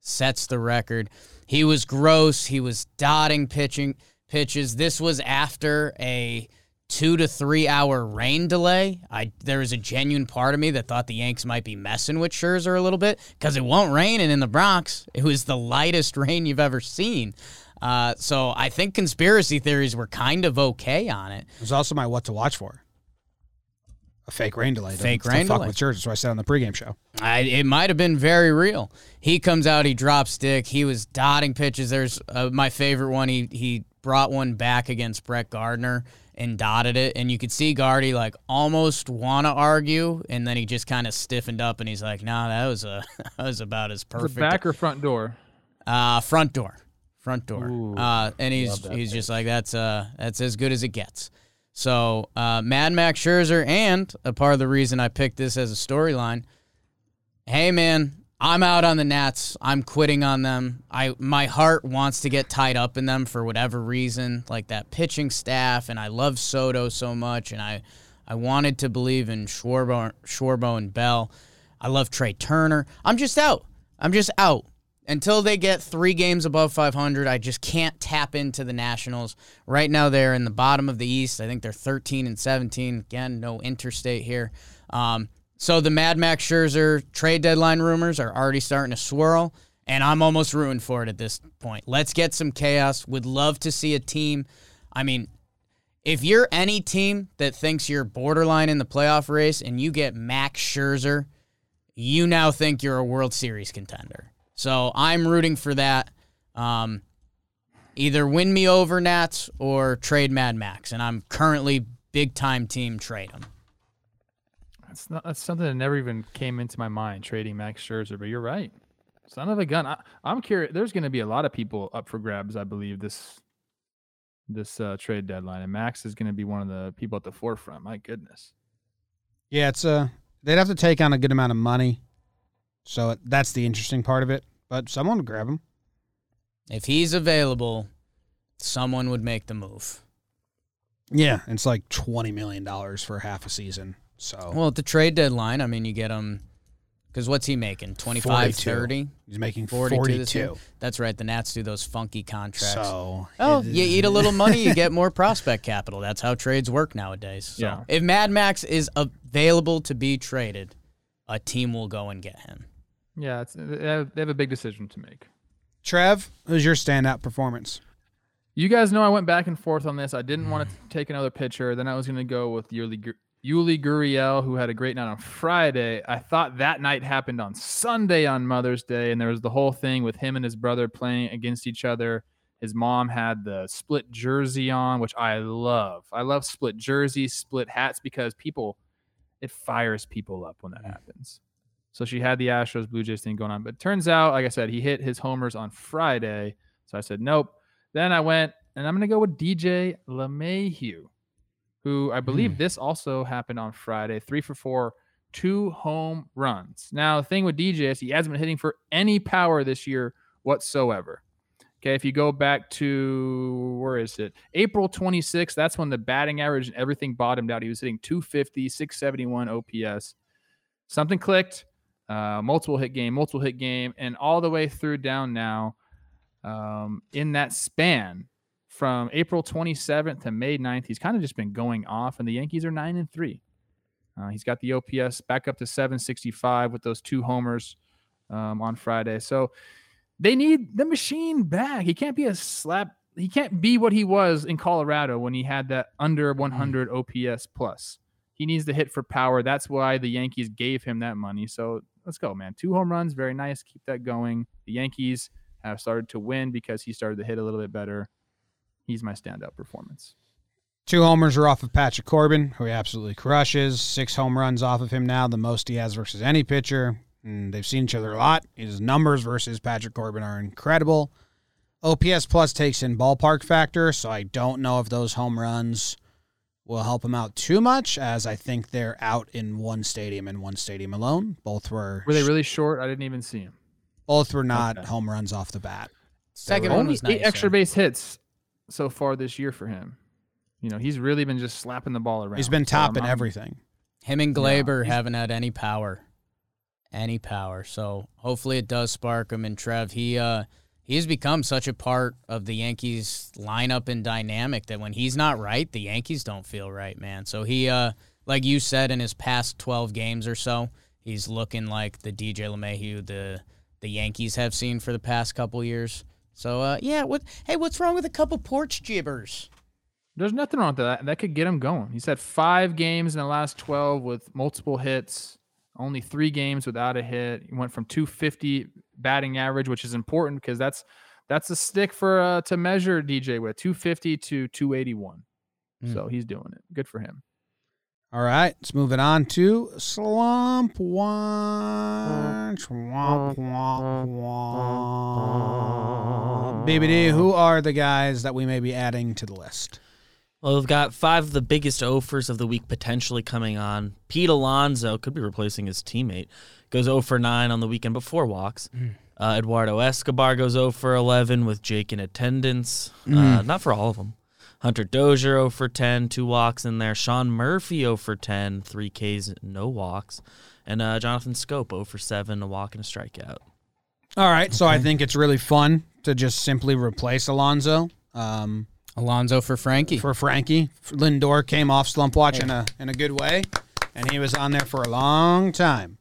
sets the record. He was gross. He was dotting pitching pitches. This was after a two to three hour rain delay. I there was a genuine part of me that thought the Yanks might be messing with Scherzer a little bit because it won't rain and in the Bronx. It was the lightest rain you've ever seen. Uh, so I think conspiracy theories were kind of okay on it. It was also my what to watch for. A fake rain delay. Fake rain fuck delay. with Scherzer, so I said on the pregame show. I, it might have been very real. He comes out, he drops stick, he was dotting pitches. There's uh, my favorite one. He he brought one back against Brett Gardner and dotted it, and you could see Guardy like almost want to argue, and then he just kind of stiffened up, and he's like, "No, that was a that was about as perfect." back or front door? Uh, front door, front door. Ooh, uh, and he's he's just like that's uh that's as good as it gets. So uh, Mad Max Scherzer, and a part of the reason I picked this as a storyline. Hey man, I'm out on the Nats. I'm quitting on them. I my heart wants to get tied up in them for whatever reason, like that pitching staff, and I love Soto so much, and I I wanted to believe in Schwarbo, Schwarbo and Bell. I love Trea Turner. I'm just out. I'm just out until they get three games above 500. I just can't tap into the Nationals. Right now, they're in the bottom of the East. I think they're 13 and 17. Again, no interstate here. Um, so the Mad Max Scherzer trade deadline rumors are already starting to swirl, and I'm almost ruined for it at this point. Let's get some chaos. Would love to see a team. I mean, if you're any team that thinks you're borderline in the playoff race and you get Max Scherzer, you now think you're a World Series contender. So I'm rooting for that. Um, either win me over Nats or trade Mad Max, and I'm currently big time team trade him. That's not that's something that never even came into my mind trading Max Scherzer, but you're right. Son of a gun. I, I'm curious. There's going to be a lot of people up for grabs, I believe this this uh, trade deadline, and Max is going to be one of the people at the forefront. My goodness. Yeah, it's uh they'd have to take on a good amount of money, so it, that's the interesting part of it. But someone would grab him. If he's available, someone would make the move. Yeah, it's like twenty million dollars for half a season. So Well, at the trade deadline, I mean, you get him because what's he making? 25, 42. 30? he's making 42 forty this year? That's right. The Nats do those funky contracts. So Oh, it- you eat a little money, you get more prospect capital. That's how trades work nowadays. So Yeah. if Mad Max is available to be traded, a team will go and get him. Yeah, it's, they have they have a big decision to make. Trev, who's your standout performance? You guys know I went back and forth on this. I didn't want to take another pitcher. Then I was going to go with Yuli, Gur- Yuli Gurriel, who had a great night on Friday. I thought that night happened on Sunday on Mother's Day, and there was the whole thing with him and his brother playing against each other. His mom had the split jersey on, which I love. I love split jerseys, split hats because people, it fires people up when that happens. So she had the Astros Blue Jays thing going on. But turns out, like I said, he hit his homers on Friday. So I said, nope. Then I went and I'm going to go with DJ LeMahieu, who I believe this also happened on Friday. Three for four, two home runs. Now, the thing with DJ is he hasn't been hitting for any power this year whatsoever. Okay, if you go back to where is it? April 26th, that's when the batting average and everything bottomed out. He was hitting 250, 671 OPS. Something clicked. Uh, multiple hit game, multiple hit game, and all the way through down now. Um, in that span from April 27th to May 9th, he's kind of just been going off, and the Yankees are nine and three. Uh, he's got the OPS back up to 765 with those two homers um, on Friday. So they need the machine back. He can't be a slap. He can't be what he was in Colorado when he had that under 100 OPS plus. He needs to hit for power. That's why the Yankees gave him that money. So let's go, man. Two home runs, very nice. Keep that going. The Yankees have started to win because he started to hit a little bit better. He's my standout performance. Two homers are off of Patrick Corbin, who he absolutely crushes. Six home runs off of him now, the most he has versus any pitcher. And they've seen each other a lot. His numbers versus Patrick Corbin are incredible. OPS plus takes in ballpark factor, so I don't know if those home runs will help him out too much, as I think they're out in one stadium and one stadium alone. Both were Were they really short? I didn't even see him. both were not Okay. home runs off the bat. Second one Only was eight nice. extra base hits so far this year for him. You know, he's really been just slapping the ball around. He's been So I'm- top in I'm- everything. Him and Yeah, Gleyber he's- haven't had any power, any power. So hopefully it does spark him. And Trev, he uh, he's become such a part of the Yankees lineup and dynamic that when he's not right, the Yankees don't feel right, man. So he, uh, like you said, in his past twelve games or so, he's looking like the DJ LeMahieu the the Yankees have seen for the past couple years. So uh, yeah, what? Hey, what's wrong with a couple porch jibbers? There's nothing wrong with that. That could get him going. He's had five games in the last 12 with multiple hits, only three games without a hit. He went from 250 batting average, which is important because that's that's a stick for uh, to measure DJ with 250 to 281. Mm. So he's doing it. Good for him. All right, let's move it on to Slump Watch. Womp, womp, womp. BBD, who are the guys that we may be adding to the list? Well, we've got five of the biggest offers of the week potentially coming on. Pete Alonso could be replacing his teammate. Goes 0 for 9 on the weekend before walks. Uh, Eduardo Escobar goes 0 for 11 with Jake in attendance. Uh, not for all of them. Hunter Dozier 0 for 10, two walks in there. Sean Murphy 0 for 10, three Ks, no walks. And uh, Jonathan Schoop 0 for 7, a walk and a strikeout. All right, so I think it's really fun to just simply replace Alonso um, Alonso for Frankie. for Frankie. Lindor came off Slump Watch in a in a good way, and he was on there for a long time.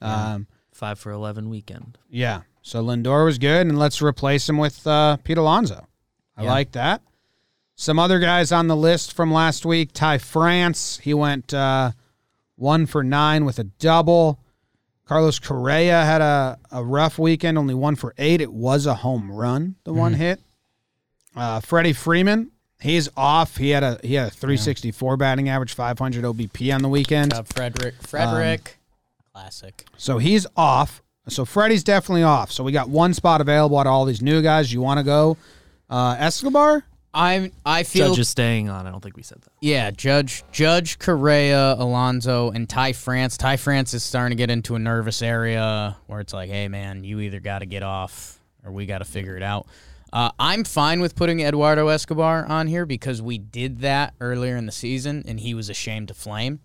Um, 5 for 11 weekend. Yeah. So Lindor was good, and let's replace him with uh, Pete Alonso. I Yeah. like that. Some other guys on the list from last week Ty France, he went uh, one for nine with a double. Carlos Correa had a, a rough weekend, only one for eight. It was a home run, the one hit. Uh, Freddie Freeman, he's off. He had a he had a 364 batting average, 500 OBP on the weekend. Good job, Frederick. Frederick. Classic. So he's off. So Freddie's definitely off. So we got one spot available out of all these new guys. You want to go uh, Escobar? I'm. I feel. Judge is staying on. I don't think we said that. Yeah, Judge Judge Correa, Alonso, and Ty France. Ty France is starting to get into a nervous area where it's like, hey man, you either got to get off or we got to figure it out. Uh, I'm fine with putting Eduardo Escobar on here because we did that earlier in the season and he was ashamed to flame.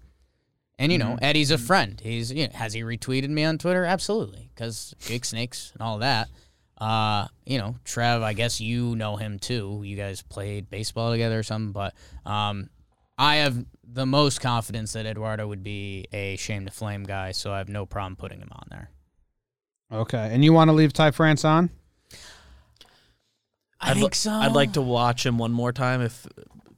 And you know, Eddie's a friend. He's you know, has he retweeted me on Twitter? Absolutely, because big snakes and all that. Uh, you know, Trev, I guess you know him too. You guys played baseball together or something, but um, I have the most confidence that Eduardo would be a shame to flame guy, so I have no problem putting him on there. Okay. And you want to leave Ty France on? I I'd li- think so. I'd like to watch him one more time if,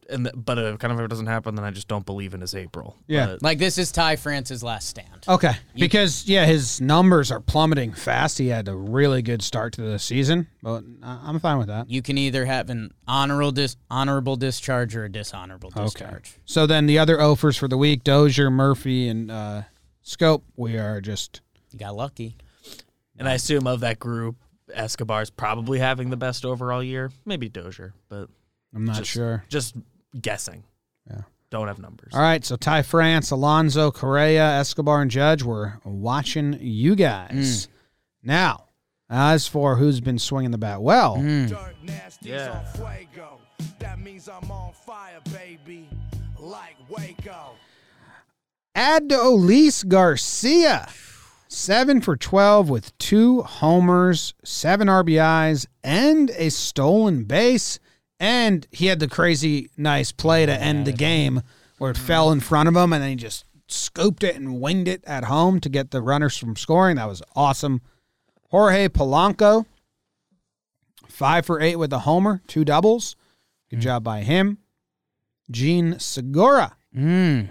and th- but if kind of if it doesn't happen, then I just don't believe in his April. Yeah. But like this is Ty France's last stand. Okay. Because, yeah, his numbers are plummeting fast. He had a really good start to the season, but I- I'm fine with that. You can either have an honorable dis- honorable discharge or a dishonorable Okay. discharge. So then the other offers for the week Dozier, Murphy, and uh, Schoop, we are just. You got lucky. and I assume of that group, Escobar's probably having the best overall year. Maybe Dozier, but I'm not Just- sure. just guessing. Yeah. Don't have numbers. All right, so Ty France, Alonso, Correa, Escobar, and Judge, we're watching you guys. Mm. Now, as for who's been swinging the bat well, mm. Dirt nasty's Yeah. on fuego. That means I'm on fire, baby. Like Waco. Adolis Garcia, seven for 12 with two homers, seven RBIs, and a stolen base. And he had the crazy nice play to end the game where it fell in front of him and then he just scooped it and winged it at home to get the runners from scoring. That was awesome. Jorge Polanco, five for eight with a homer, two doubles. Good job by him. Jean Segura, Mm.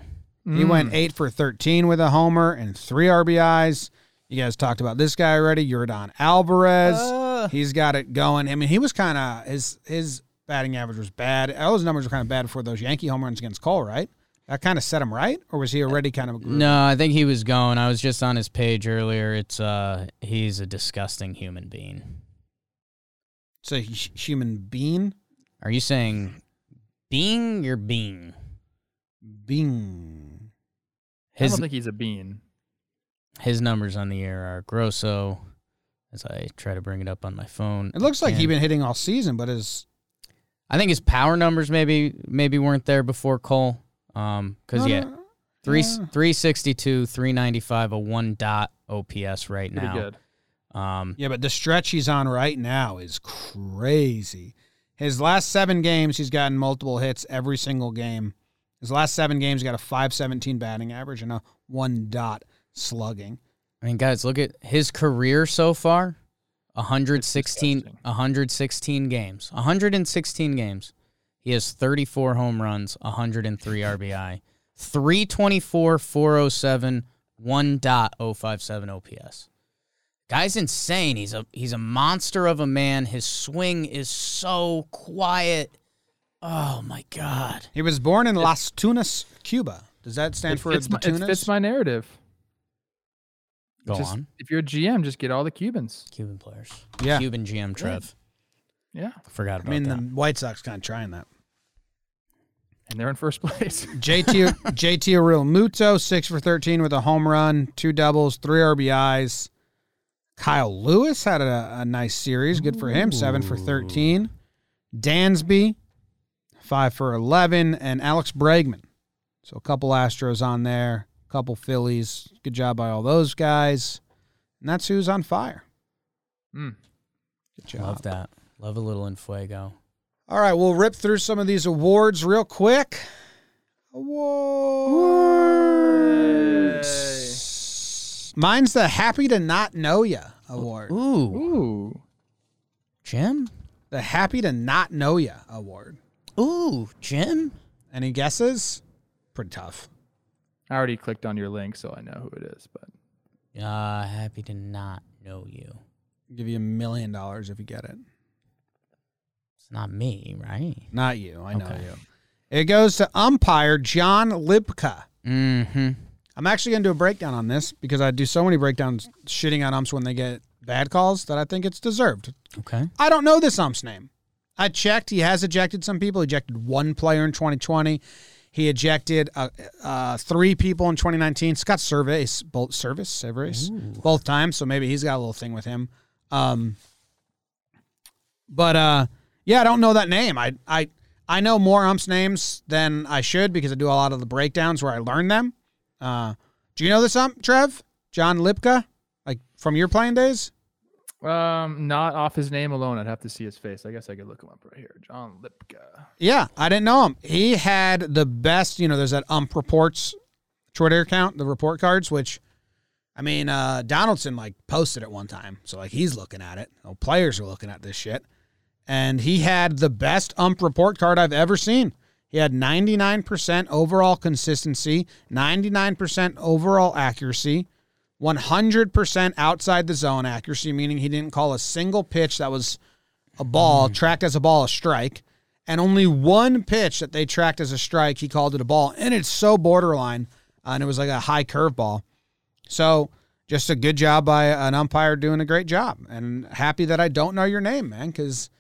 he went eight for 13 with a homer and three RBIs. You guys talked about this guy already, Yordan Alvarez. He's got it going. I mean, he was kind of his his batting average was bad. All his numbers were kind of bad before those Yankee home runs against Cole, right? That kind of set him right, or was he already kind of? No, I think he was going. I was just on his page earlier. It's uh he's a disgusting human being. It's a human being. Are you saying being or being? Being. I His don't think he's a bean. his numbers on the air are grosso as I try to bring it up on my phone. It looks like he's And been hitting all season, but his I think his power numbers maybe maybe weren't there before Cole. Um cuz yeah, three yeah. 362, 395 a 1 dot OPS right Pretty now. good. Um Yeah, but the stretch he's on right now is crazy. His last seven games, he's gotten multiple hits every single game. His last seven games, he got a 517 batting average and a one dot slugging. I mean, guys, look at his career so far 116, disgusting. 116 games. 116 games. He has 34 home runs, 103 RBI, 324, 407, 1.057 OPS. Guy's insane. He's a he's a monster of a man. His swing is so quiet. Oh my god. He was born in Las Tunas, Cuba. Does that stand It for fits, the my, it fits my narrative. Go Just- on. If you're a GM, just get all the Cubans. Cuban players. Yeah. Cuban GM Trev. Yeah, I Forgot about that. I mean, that. the White Sox kind of trying that. and they're in first place. JT JT Realmuto, six for thirteen with a home run, two doubles, three RBIs. Kyle Lewis had a, a nice series. Good for him. Seven for thirteen. Dansby, five for eleven, and Alex Bregman. So a couple Astros on there, a couple Phillies. Good job by all those guys. And that's who's on fire. Mm. Good job. Love that. Love a little in fuego. All right, we'll rip through some of these awards real quick. Awards. Mine's the Happy to Not Know Ya award. Ooh, Ooh, Jim. The Happy to Not Know Ya award. Ooh, Jim. Any guesses? Pretty tough. I already clicked on your link, so I know who it is. But Uh, happy to not know you. I'll give you a million dollars if you get it. It's not me, right? Not you. I know Okay. you. It goes to umpire John Libka. Mm-hmm. I'm actually going to do a breakdown on this because I do so many breakdowns shitting on umps when they get bad calls that I think it's deserved. Okay. I don't know this ump's name. I checked. He has ejected some people. He ejected one player in 2020. He ejected uh, uh, three people in 2019. Scott Servais, both Servais, Servais, both times. So maybe he's got a little thing with him. Um, but uh, yeah, I don't know that name. I I I know more umps names than I should because I do a lot of the breakdowns where I learn them. Uh, do you know this ump, Trev? John Lipka, like from your playing days? Um, not off his name alone, I'd have to see his face. I guess I could look him up right here. John Lipka. Yeah, I didn't know him. He had the best, you know, there's that ump reports Twitter account, the report cards, which I mean, uh Donaldson like posted it one time. So like he's looking at it. Oh, players are looking at this shit. And he had the best ump report card I've ever seen. He had 99% overall consistency, 99% overall accuracy, 100% outside the zone accuracy, meaning he didn't call a single pitch that was a ball, tracked as a ball, a strike, and only one pitch that they tracked as a strike, he called it a ball. And it's so borderline, uh, and it was like a high curveball. So just a good job by an umpire doing a great job. And happy that I don't know your name, man, because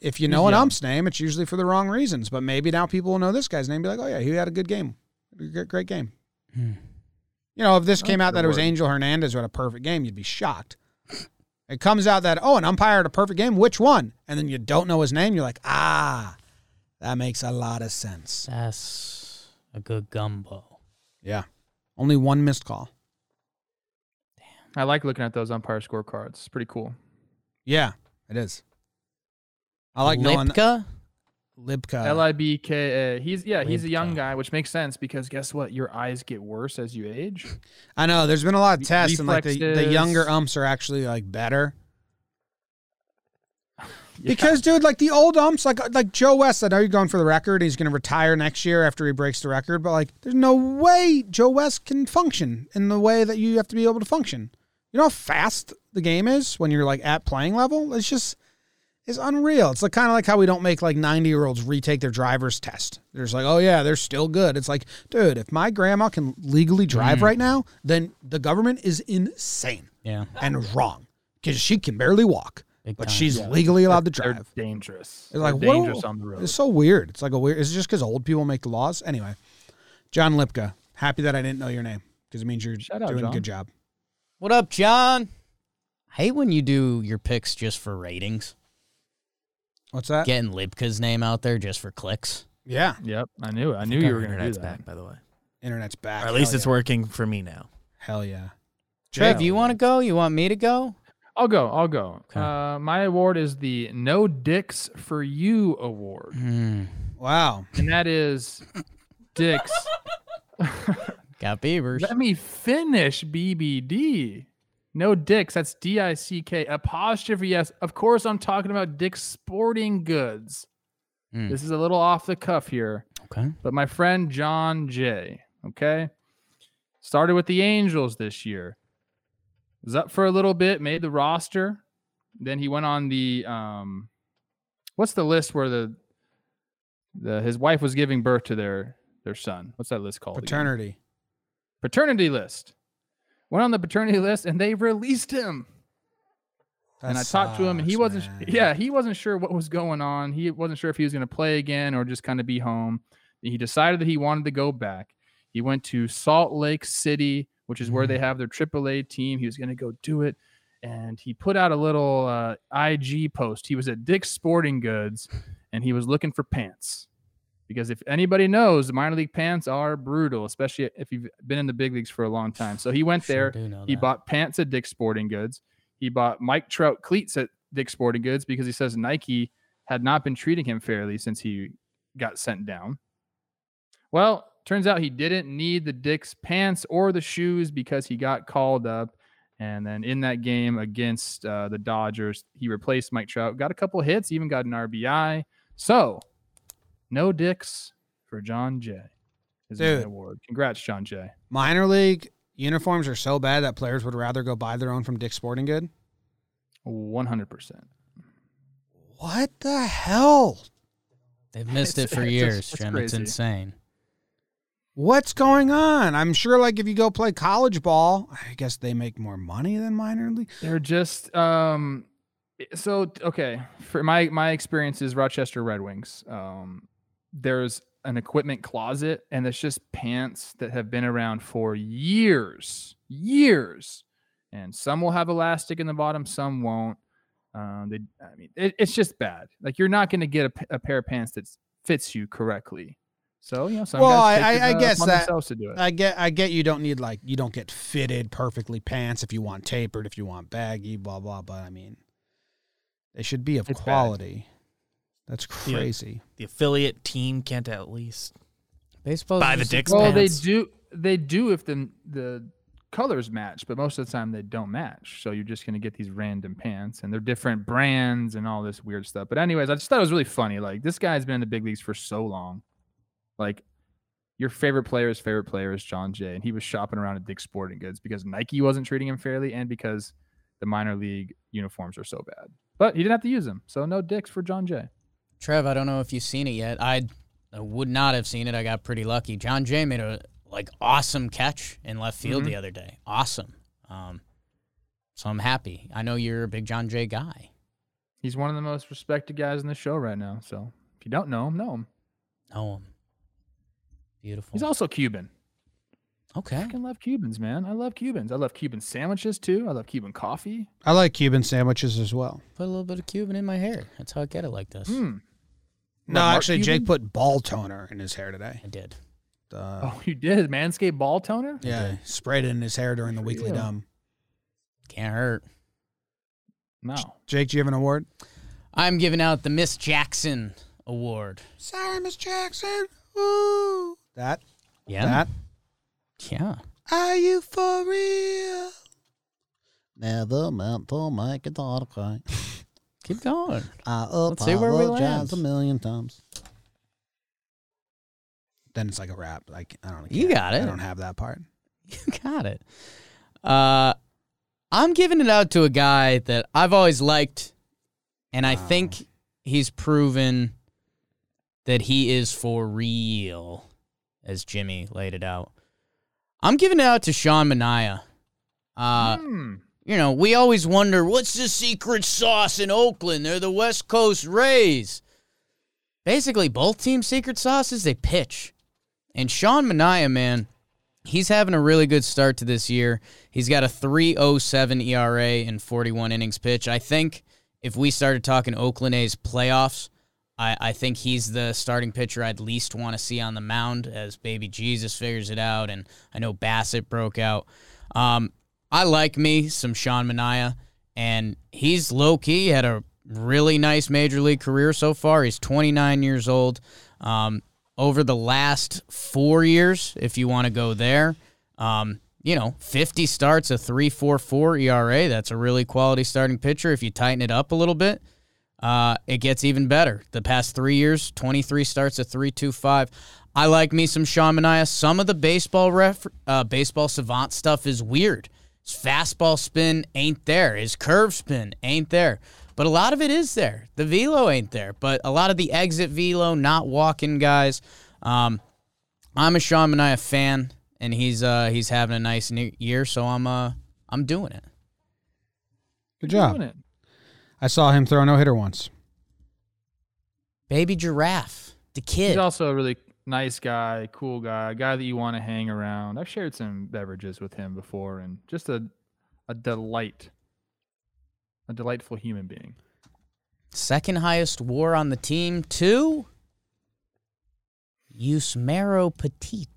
if you know an young. ump's name, it's usually for the wrong reasons. But maybe now people will know this guy's name, be like, oh, yeah, he had a good game. Great, great game. You know, if this came out that it was. Angel Hernandez who had a perfect game, you'd be shocked. It comes out that, oh, an umpire had a perfect game. Which one? And then you don't know his name. You're like, ah, that makes a lot of sense. That's a good gumbo. Yeah. Only one missed call. Damn. I like looking at those umpire scorecards. It's pretty cool. Yeah, it is. I like knowing Lipka. Libka. L I B K A. He's yeah, he's a young guy, which makes sense because guess what? Your eyes get worse as you age. I know there's been a lot of tests, and like the, the younger umps are actually like better. Yeah. Because, dude, like the old umps, like like Joe West, I know you're going for the record. He's going to retire next year after he breaks the record, but like, there's no way Joe West can function in the way that you have to be able to function. You know how fast the game is when you're like at playing level. It's just it's unreal. It's like kind of like how we don't make like 90 year olds retake their driver's test. There's like, oh yeah, they're still good. It's like, dude, if my grandma can legally drive mm. right now, then the government is insane Yeah. and wrong because she can barely walk, Big but time. she's legally allowed to They're drive. dangerous. It's like They're dangerous on the road. It's so weird. It's like a weird. Is it just because old people make the laws? Anyway, John Lipka. Happy that I didn't know your name because it means you're Shout out, doing a good job. What up, John? I hate when you do your picks just for ratings. What's that? Getting Lipka's name out there just for clicks. yeah, Yep, I knew it. I I knew you were going to do internet's that. back, by the way. internet's back. Or at least Hell it's yeah. working for me now. Hell yeah. Trev, you want to go? You want me to go? I'll go. I'll go. Okay. Uh, my award is the No Dicks for You award, Hmm. Wow. and that is dicks. Got beavers. Let me finish BBD. No dicks. That's D I C K apostrophe S. Of course, I'm talking about Dick's Sporting Goods. Hmm. This is a little off the cuff here, Okay. but my friend Jon Jay, okay, started with the Angels this year. Was up for a little bit, made the roster. Then he went on the um, what's the list where the the his wife was giving birth to their their son. What's that list called? again? Paternity. paternity list. Went on the paternity list and they released him. That and I talked to him and he wasn't man. yeah, he wasn't sure what was going on. He wasn't sure if he was going to play again or just kind of be home. He decided that he wanted to go back. He went to Salt Lake City, which is where Mm. they have their AAA team. He was going to go do it and he put out a little uh, IG post. He was at Dick's Sporting Goods and he was looking for pants. Because if anybody knows, the minor league pants are brutal, especially if you've been in the big leagues for a long time. So he went there. He bought pants at Dick's Sporting Goods. He bought Mike Trout cleats at Dick's Sporting Goods because he says Nike had not been treating him fairly since he got sent down. Well, turns out he didn't need the Dick's pants or the shoes because he got called up. And then in that game against uh, the Dodgers, he replaced Mike Trout, got a couple hits, even got an RBI. So No dicks for Jon Jay. Is my Dude. award. Congrats, Jon Jay. Minor league uniforms are so bad that players would rather go buy their own from Dick's Sporting Good. One hundred percent. What the hell? They've missed It's- it for it's- years, it's Jim. It's crazy. insane. What's going on? I'm sure, like, if you go play college ball, I guess they make more money than minor league. They're just um so okay, for my my experience is Rochester Red Wings. Um there's an equipment closet and it's just pants that have been around for years, years. And some will have elastic in the bottom, some won't. Um they I mean it, it's just bad. Like you're not going to get a pair of pants that fits you correctly. So, you know, some Well, guys I- I- I guess that- themselves to do it. I get, I get. You don't need like, you don't get fitted perfectly pants if you want tapered, if you want baggy, blah blah. But I mean, they should be of It's bad. Quality. That's Yeah. Uh, crazy. The affiliate team can't at least Baseball. buy the dicks well, pants. they do. They do if the the colors match, but most of the time they don't match. So you're just gonna get these random pants, and they're different brands and all this weird stuff. But anyways, I just thought it was really funny. Like this guy's been in the big leagues for so long. Like your favorite player's favorite player is Jon Jay, and he was shopping around at Dick's Sporting Goods because Nike wasn't treating him fairly, and because the minor league uniforms are so bad. But he didn't have to use them, so no dicks for Jon Jay. Trev, I don't know if you've seen it yet. I, I would not have seen it. I got pretty lucky. Jon Jay made a like awesome catch in left field Mhm. the other day. Awesome. Um, so I'm happy. I know you're a big Jon Jay guy. He's one of the most respected guys in the show right now. So if you don't know him, know him. Know him. Beautiful. He's also Cuban. Okay. I fucking love Cubans, man. I love Cubans. I love Cuban sandwiches too. I love Cuban coffee. I like Cuban sandwiches as well. Put a little bit of Cuban in my hair. That's how I get it like this. Mm. No, Mark actually, Jake put ball toner in his hair today. I did. Uh, Oh, you did Manscaped ball toner? yeah, sprayed it in his hair during the weekly Yeah. dumb. Can't hurt. No. Jake, do you have an award? I'm giving out the Miss Jackson Award. Sorry, Miss Jackson. Ooh. That. Yeah. That. Yeah. Are you for real? Never meant to make it all okay. Keep going. I Let's see where we apologize land. a million times. Then it's like a rap. Like I don't. You can't- got it. I don't have that part. You got it. Uh, I'm giving it out to a guy that I've always liked, and I think he's proven that he is for real, as Jimmy laid it out. I'm giving it out to Sean Manaea. Uh, Hmm. you know, we always wonder what's the secret sauce in Oakland? They're the West Coast Rays. Basically, both teams' secret sauces they pitch. And Sean Manaea, man, he's having a really good start to this year. He's got a 3.07 ERA in 41 innings pitch. I think if we started talking Oakland A's playoffs, I, I think he's the starting pitcher I'd least want to see on the mound as baby Jesus figures it out. And I know Bassitt broke out. Um, I like me some Sean Manaea, and he's low key had a really nice major league career so far. He's 29 years old. Um, over the last four years, if you want to go there, um, you know, 50 starts, a 3.44 ERA. That's a really quality starting pitcher. If you tighten it up a little bit, uh, it gets even better. The past three years, 23 starts, a 3.25. I like me some Sean Manaea. Some of the baseball ref, uh, baseball savant stuff is weird. His fastball spin ain't there. His curve spin ain't there. But a lot of it is there. The velo ain't there. But a lot of the exit velo, not walking guys. Um, I'm a Sean Manaea fan, and he's uh, he's having a nice new year. So I'm uh, I'm doing it. Good Doing job. It. I saw him throw a no hitter once. Baby giraffe, the kid. He's also a really nice guy, cool guy, a guy that you want to hang around. I've shared some beverages with him before, and just a a delight, a delightful human being. Second highest war on the team to Yusmeiro Petit.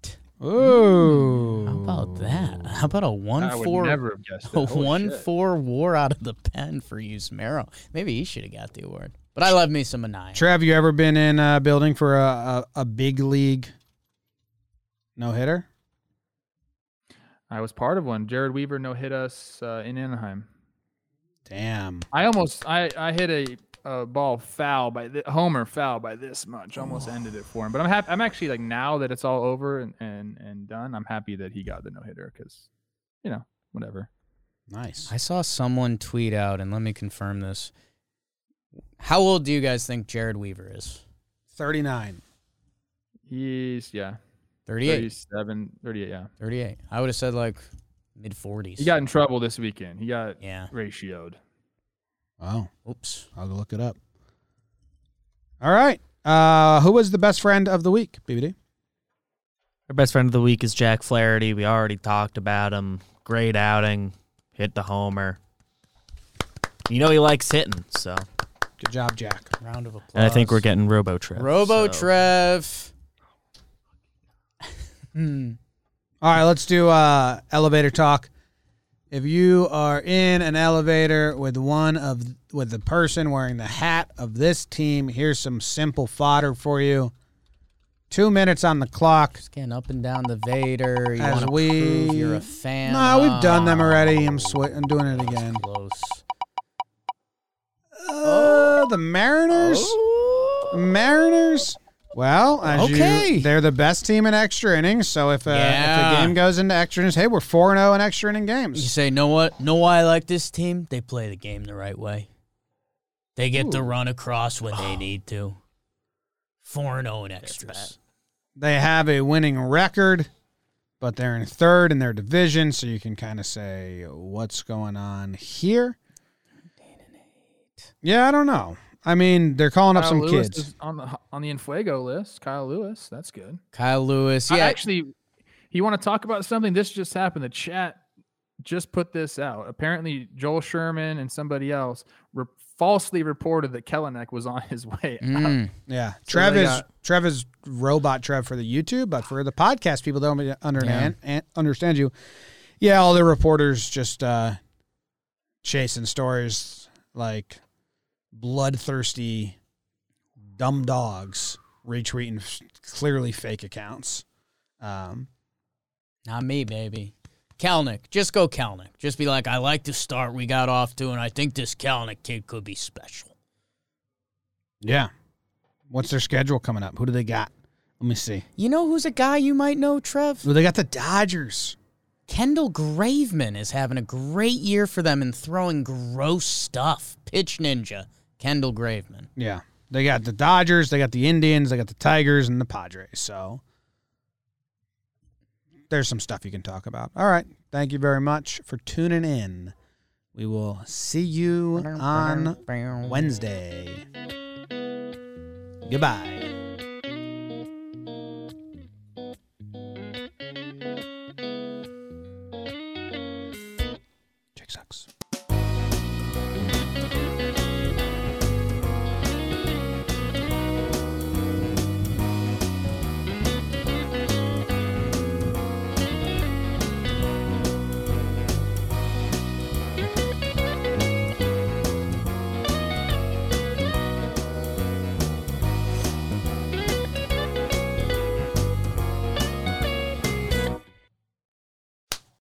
Ooh. How about that? How about a one I would four never have guessed a. Holy one shit. four war out of the pen for Yusmeiro? Maybe he should have got the award. But I love me some Manaea. Trev, you ever been in a building for a, a, a big league no hitter? I was part of one. Jered Weaver no hit us uh, in Anaheim. Damn. I almost I I hit a a ball foul by th- Homer foul by this much, almost ended it for him. But I'm happy. I'm actually like now that it's all over and and, and done. I'm happy that he got the no hitter because, you know, whatever. Nice. I saw someone tweet out, and let me confirm this. How old do you guys think Jered Weaver is? 39. He's yeah, 38. 37, 38. Yeah, 38. I would have said like mid 40s. he got in trouble this weekend. He got Yeah. ratioed. Wow. Oops. I'll go look it up. All right. Uh, who was the best friend of the week, BBD? Our best friend of the week is Jack Flaherty. We already talked about him. Great outing. Hit the homer. You know he likes hitting, so Good job, Jack. Round of applause. and I think we're getting Robo Trev. Robo so- Trev. hmm. All right, let's do uh, elevator talk. If you are in an elevator with one of with the person wearing the hat of this team, here's some simple fodder for you. Two minutes on the clock. Getting up and down the Vader. You As we- prove you're a fan. No, we've done them Oh, already. I'm swi- I'm doing it again. Close. Uh, the Mariners. Mariners. Well, as you- Okay. they're the best team in extra innings. So if, uh, if a game goes into extra innings, hey, we're four and zero in extra inning games. You say, know what? Know why I like this team? They play the game the right way. They get to run across when they need to. 4 and 0 in extras. They have a winning record, but they're in third in their division. So you can kind of say what's going on here. Yeah, I don't know. I mean, they're calling up some Lewis kids. on the on the Infuego list. Kyle Lewis, that's good. Kyle Lewis. I Yeah. actually, you want to talk about something? This just happened. The chat just put this out. Apparently, Joel Sherman and somebody else re- falsely reported that Kelenic was on his way. Mm. Yeah, So Trev they is got- Trev is robot Trev for the YouTube, but for the podcast, people don't understand and understand you. Yeah, all the reporters just uh, chasing stories like bloodthirsty, dumb dogs retweeting clearly fake accounts. Um, Not me, baby. Kelenic. Just go Kelenic. Just be like, I like the start we got off to, and I think this Kelenic kid could be special. yeah, what's their schedule coming up? Who do they got? Let me see. You know who's a guy you might know, Trev? Well, they got the Dodgers. Kendall Graveman is having a great year for them and throwing gross stuff. Pitch Ninja. Kendall Graveman. Yeah. They got the Dodgers, they got the Indians, they got the Tigers, and the Padres. So there's some stuff you can talk about. All right. Thank you very much for tuning in. We will see you on Wednesday. Goodbye.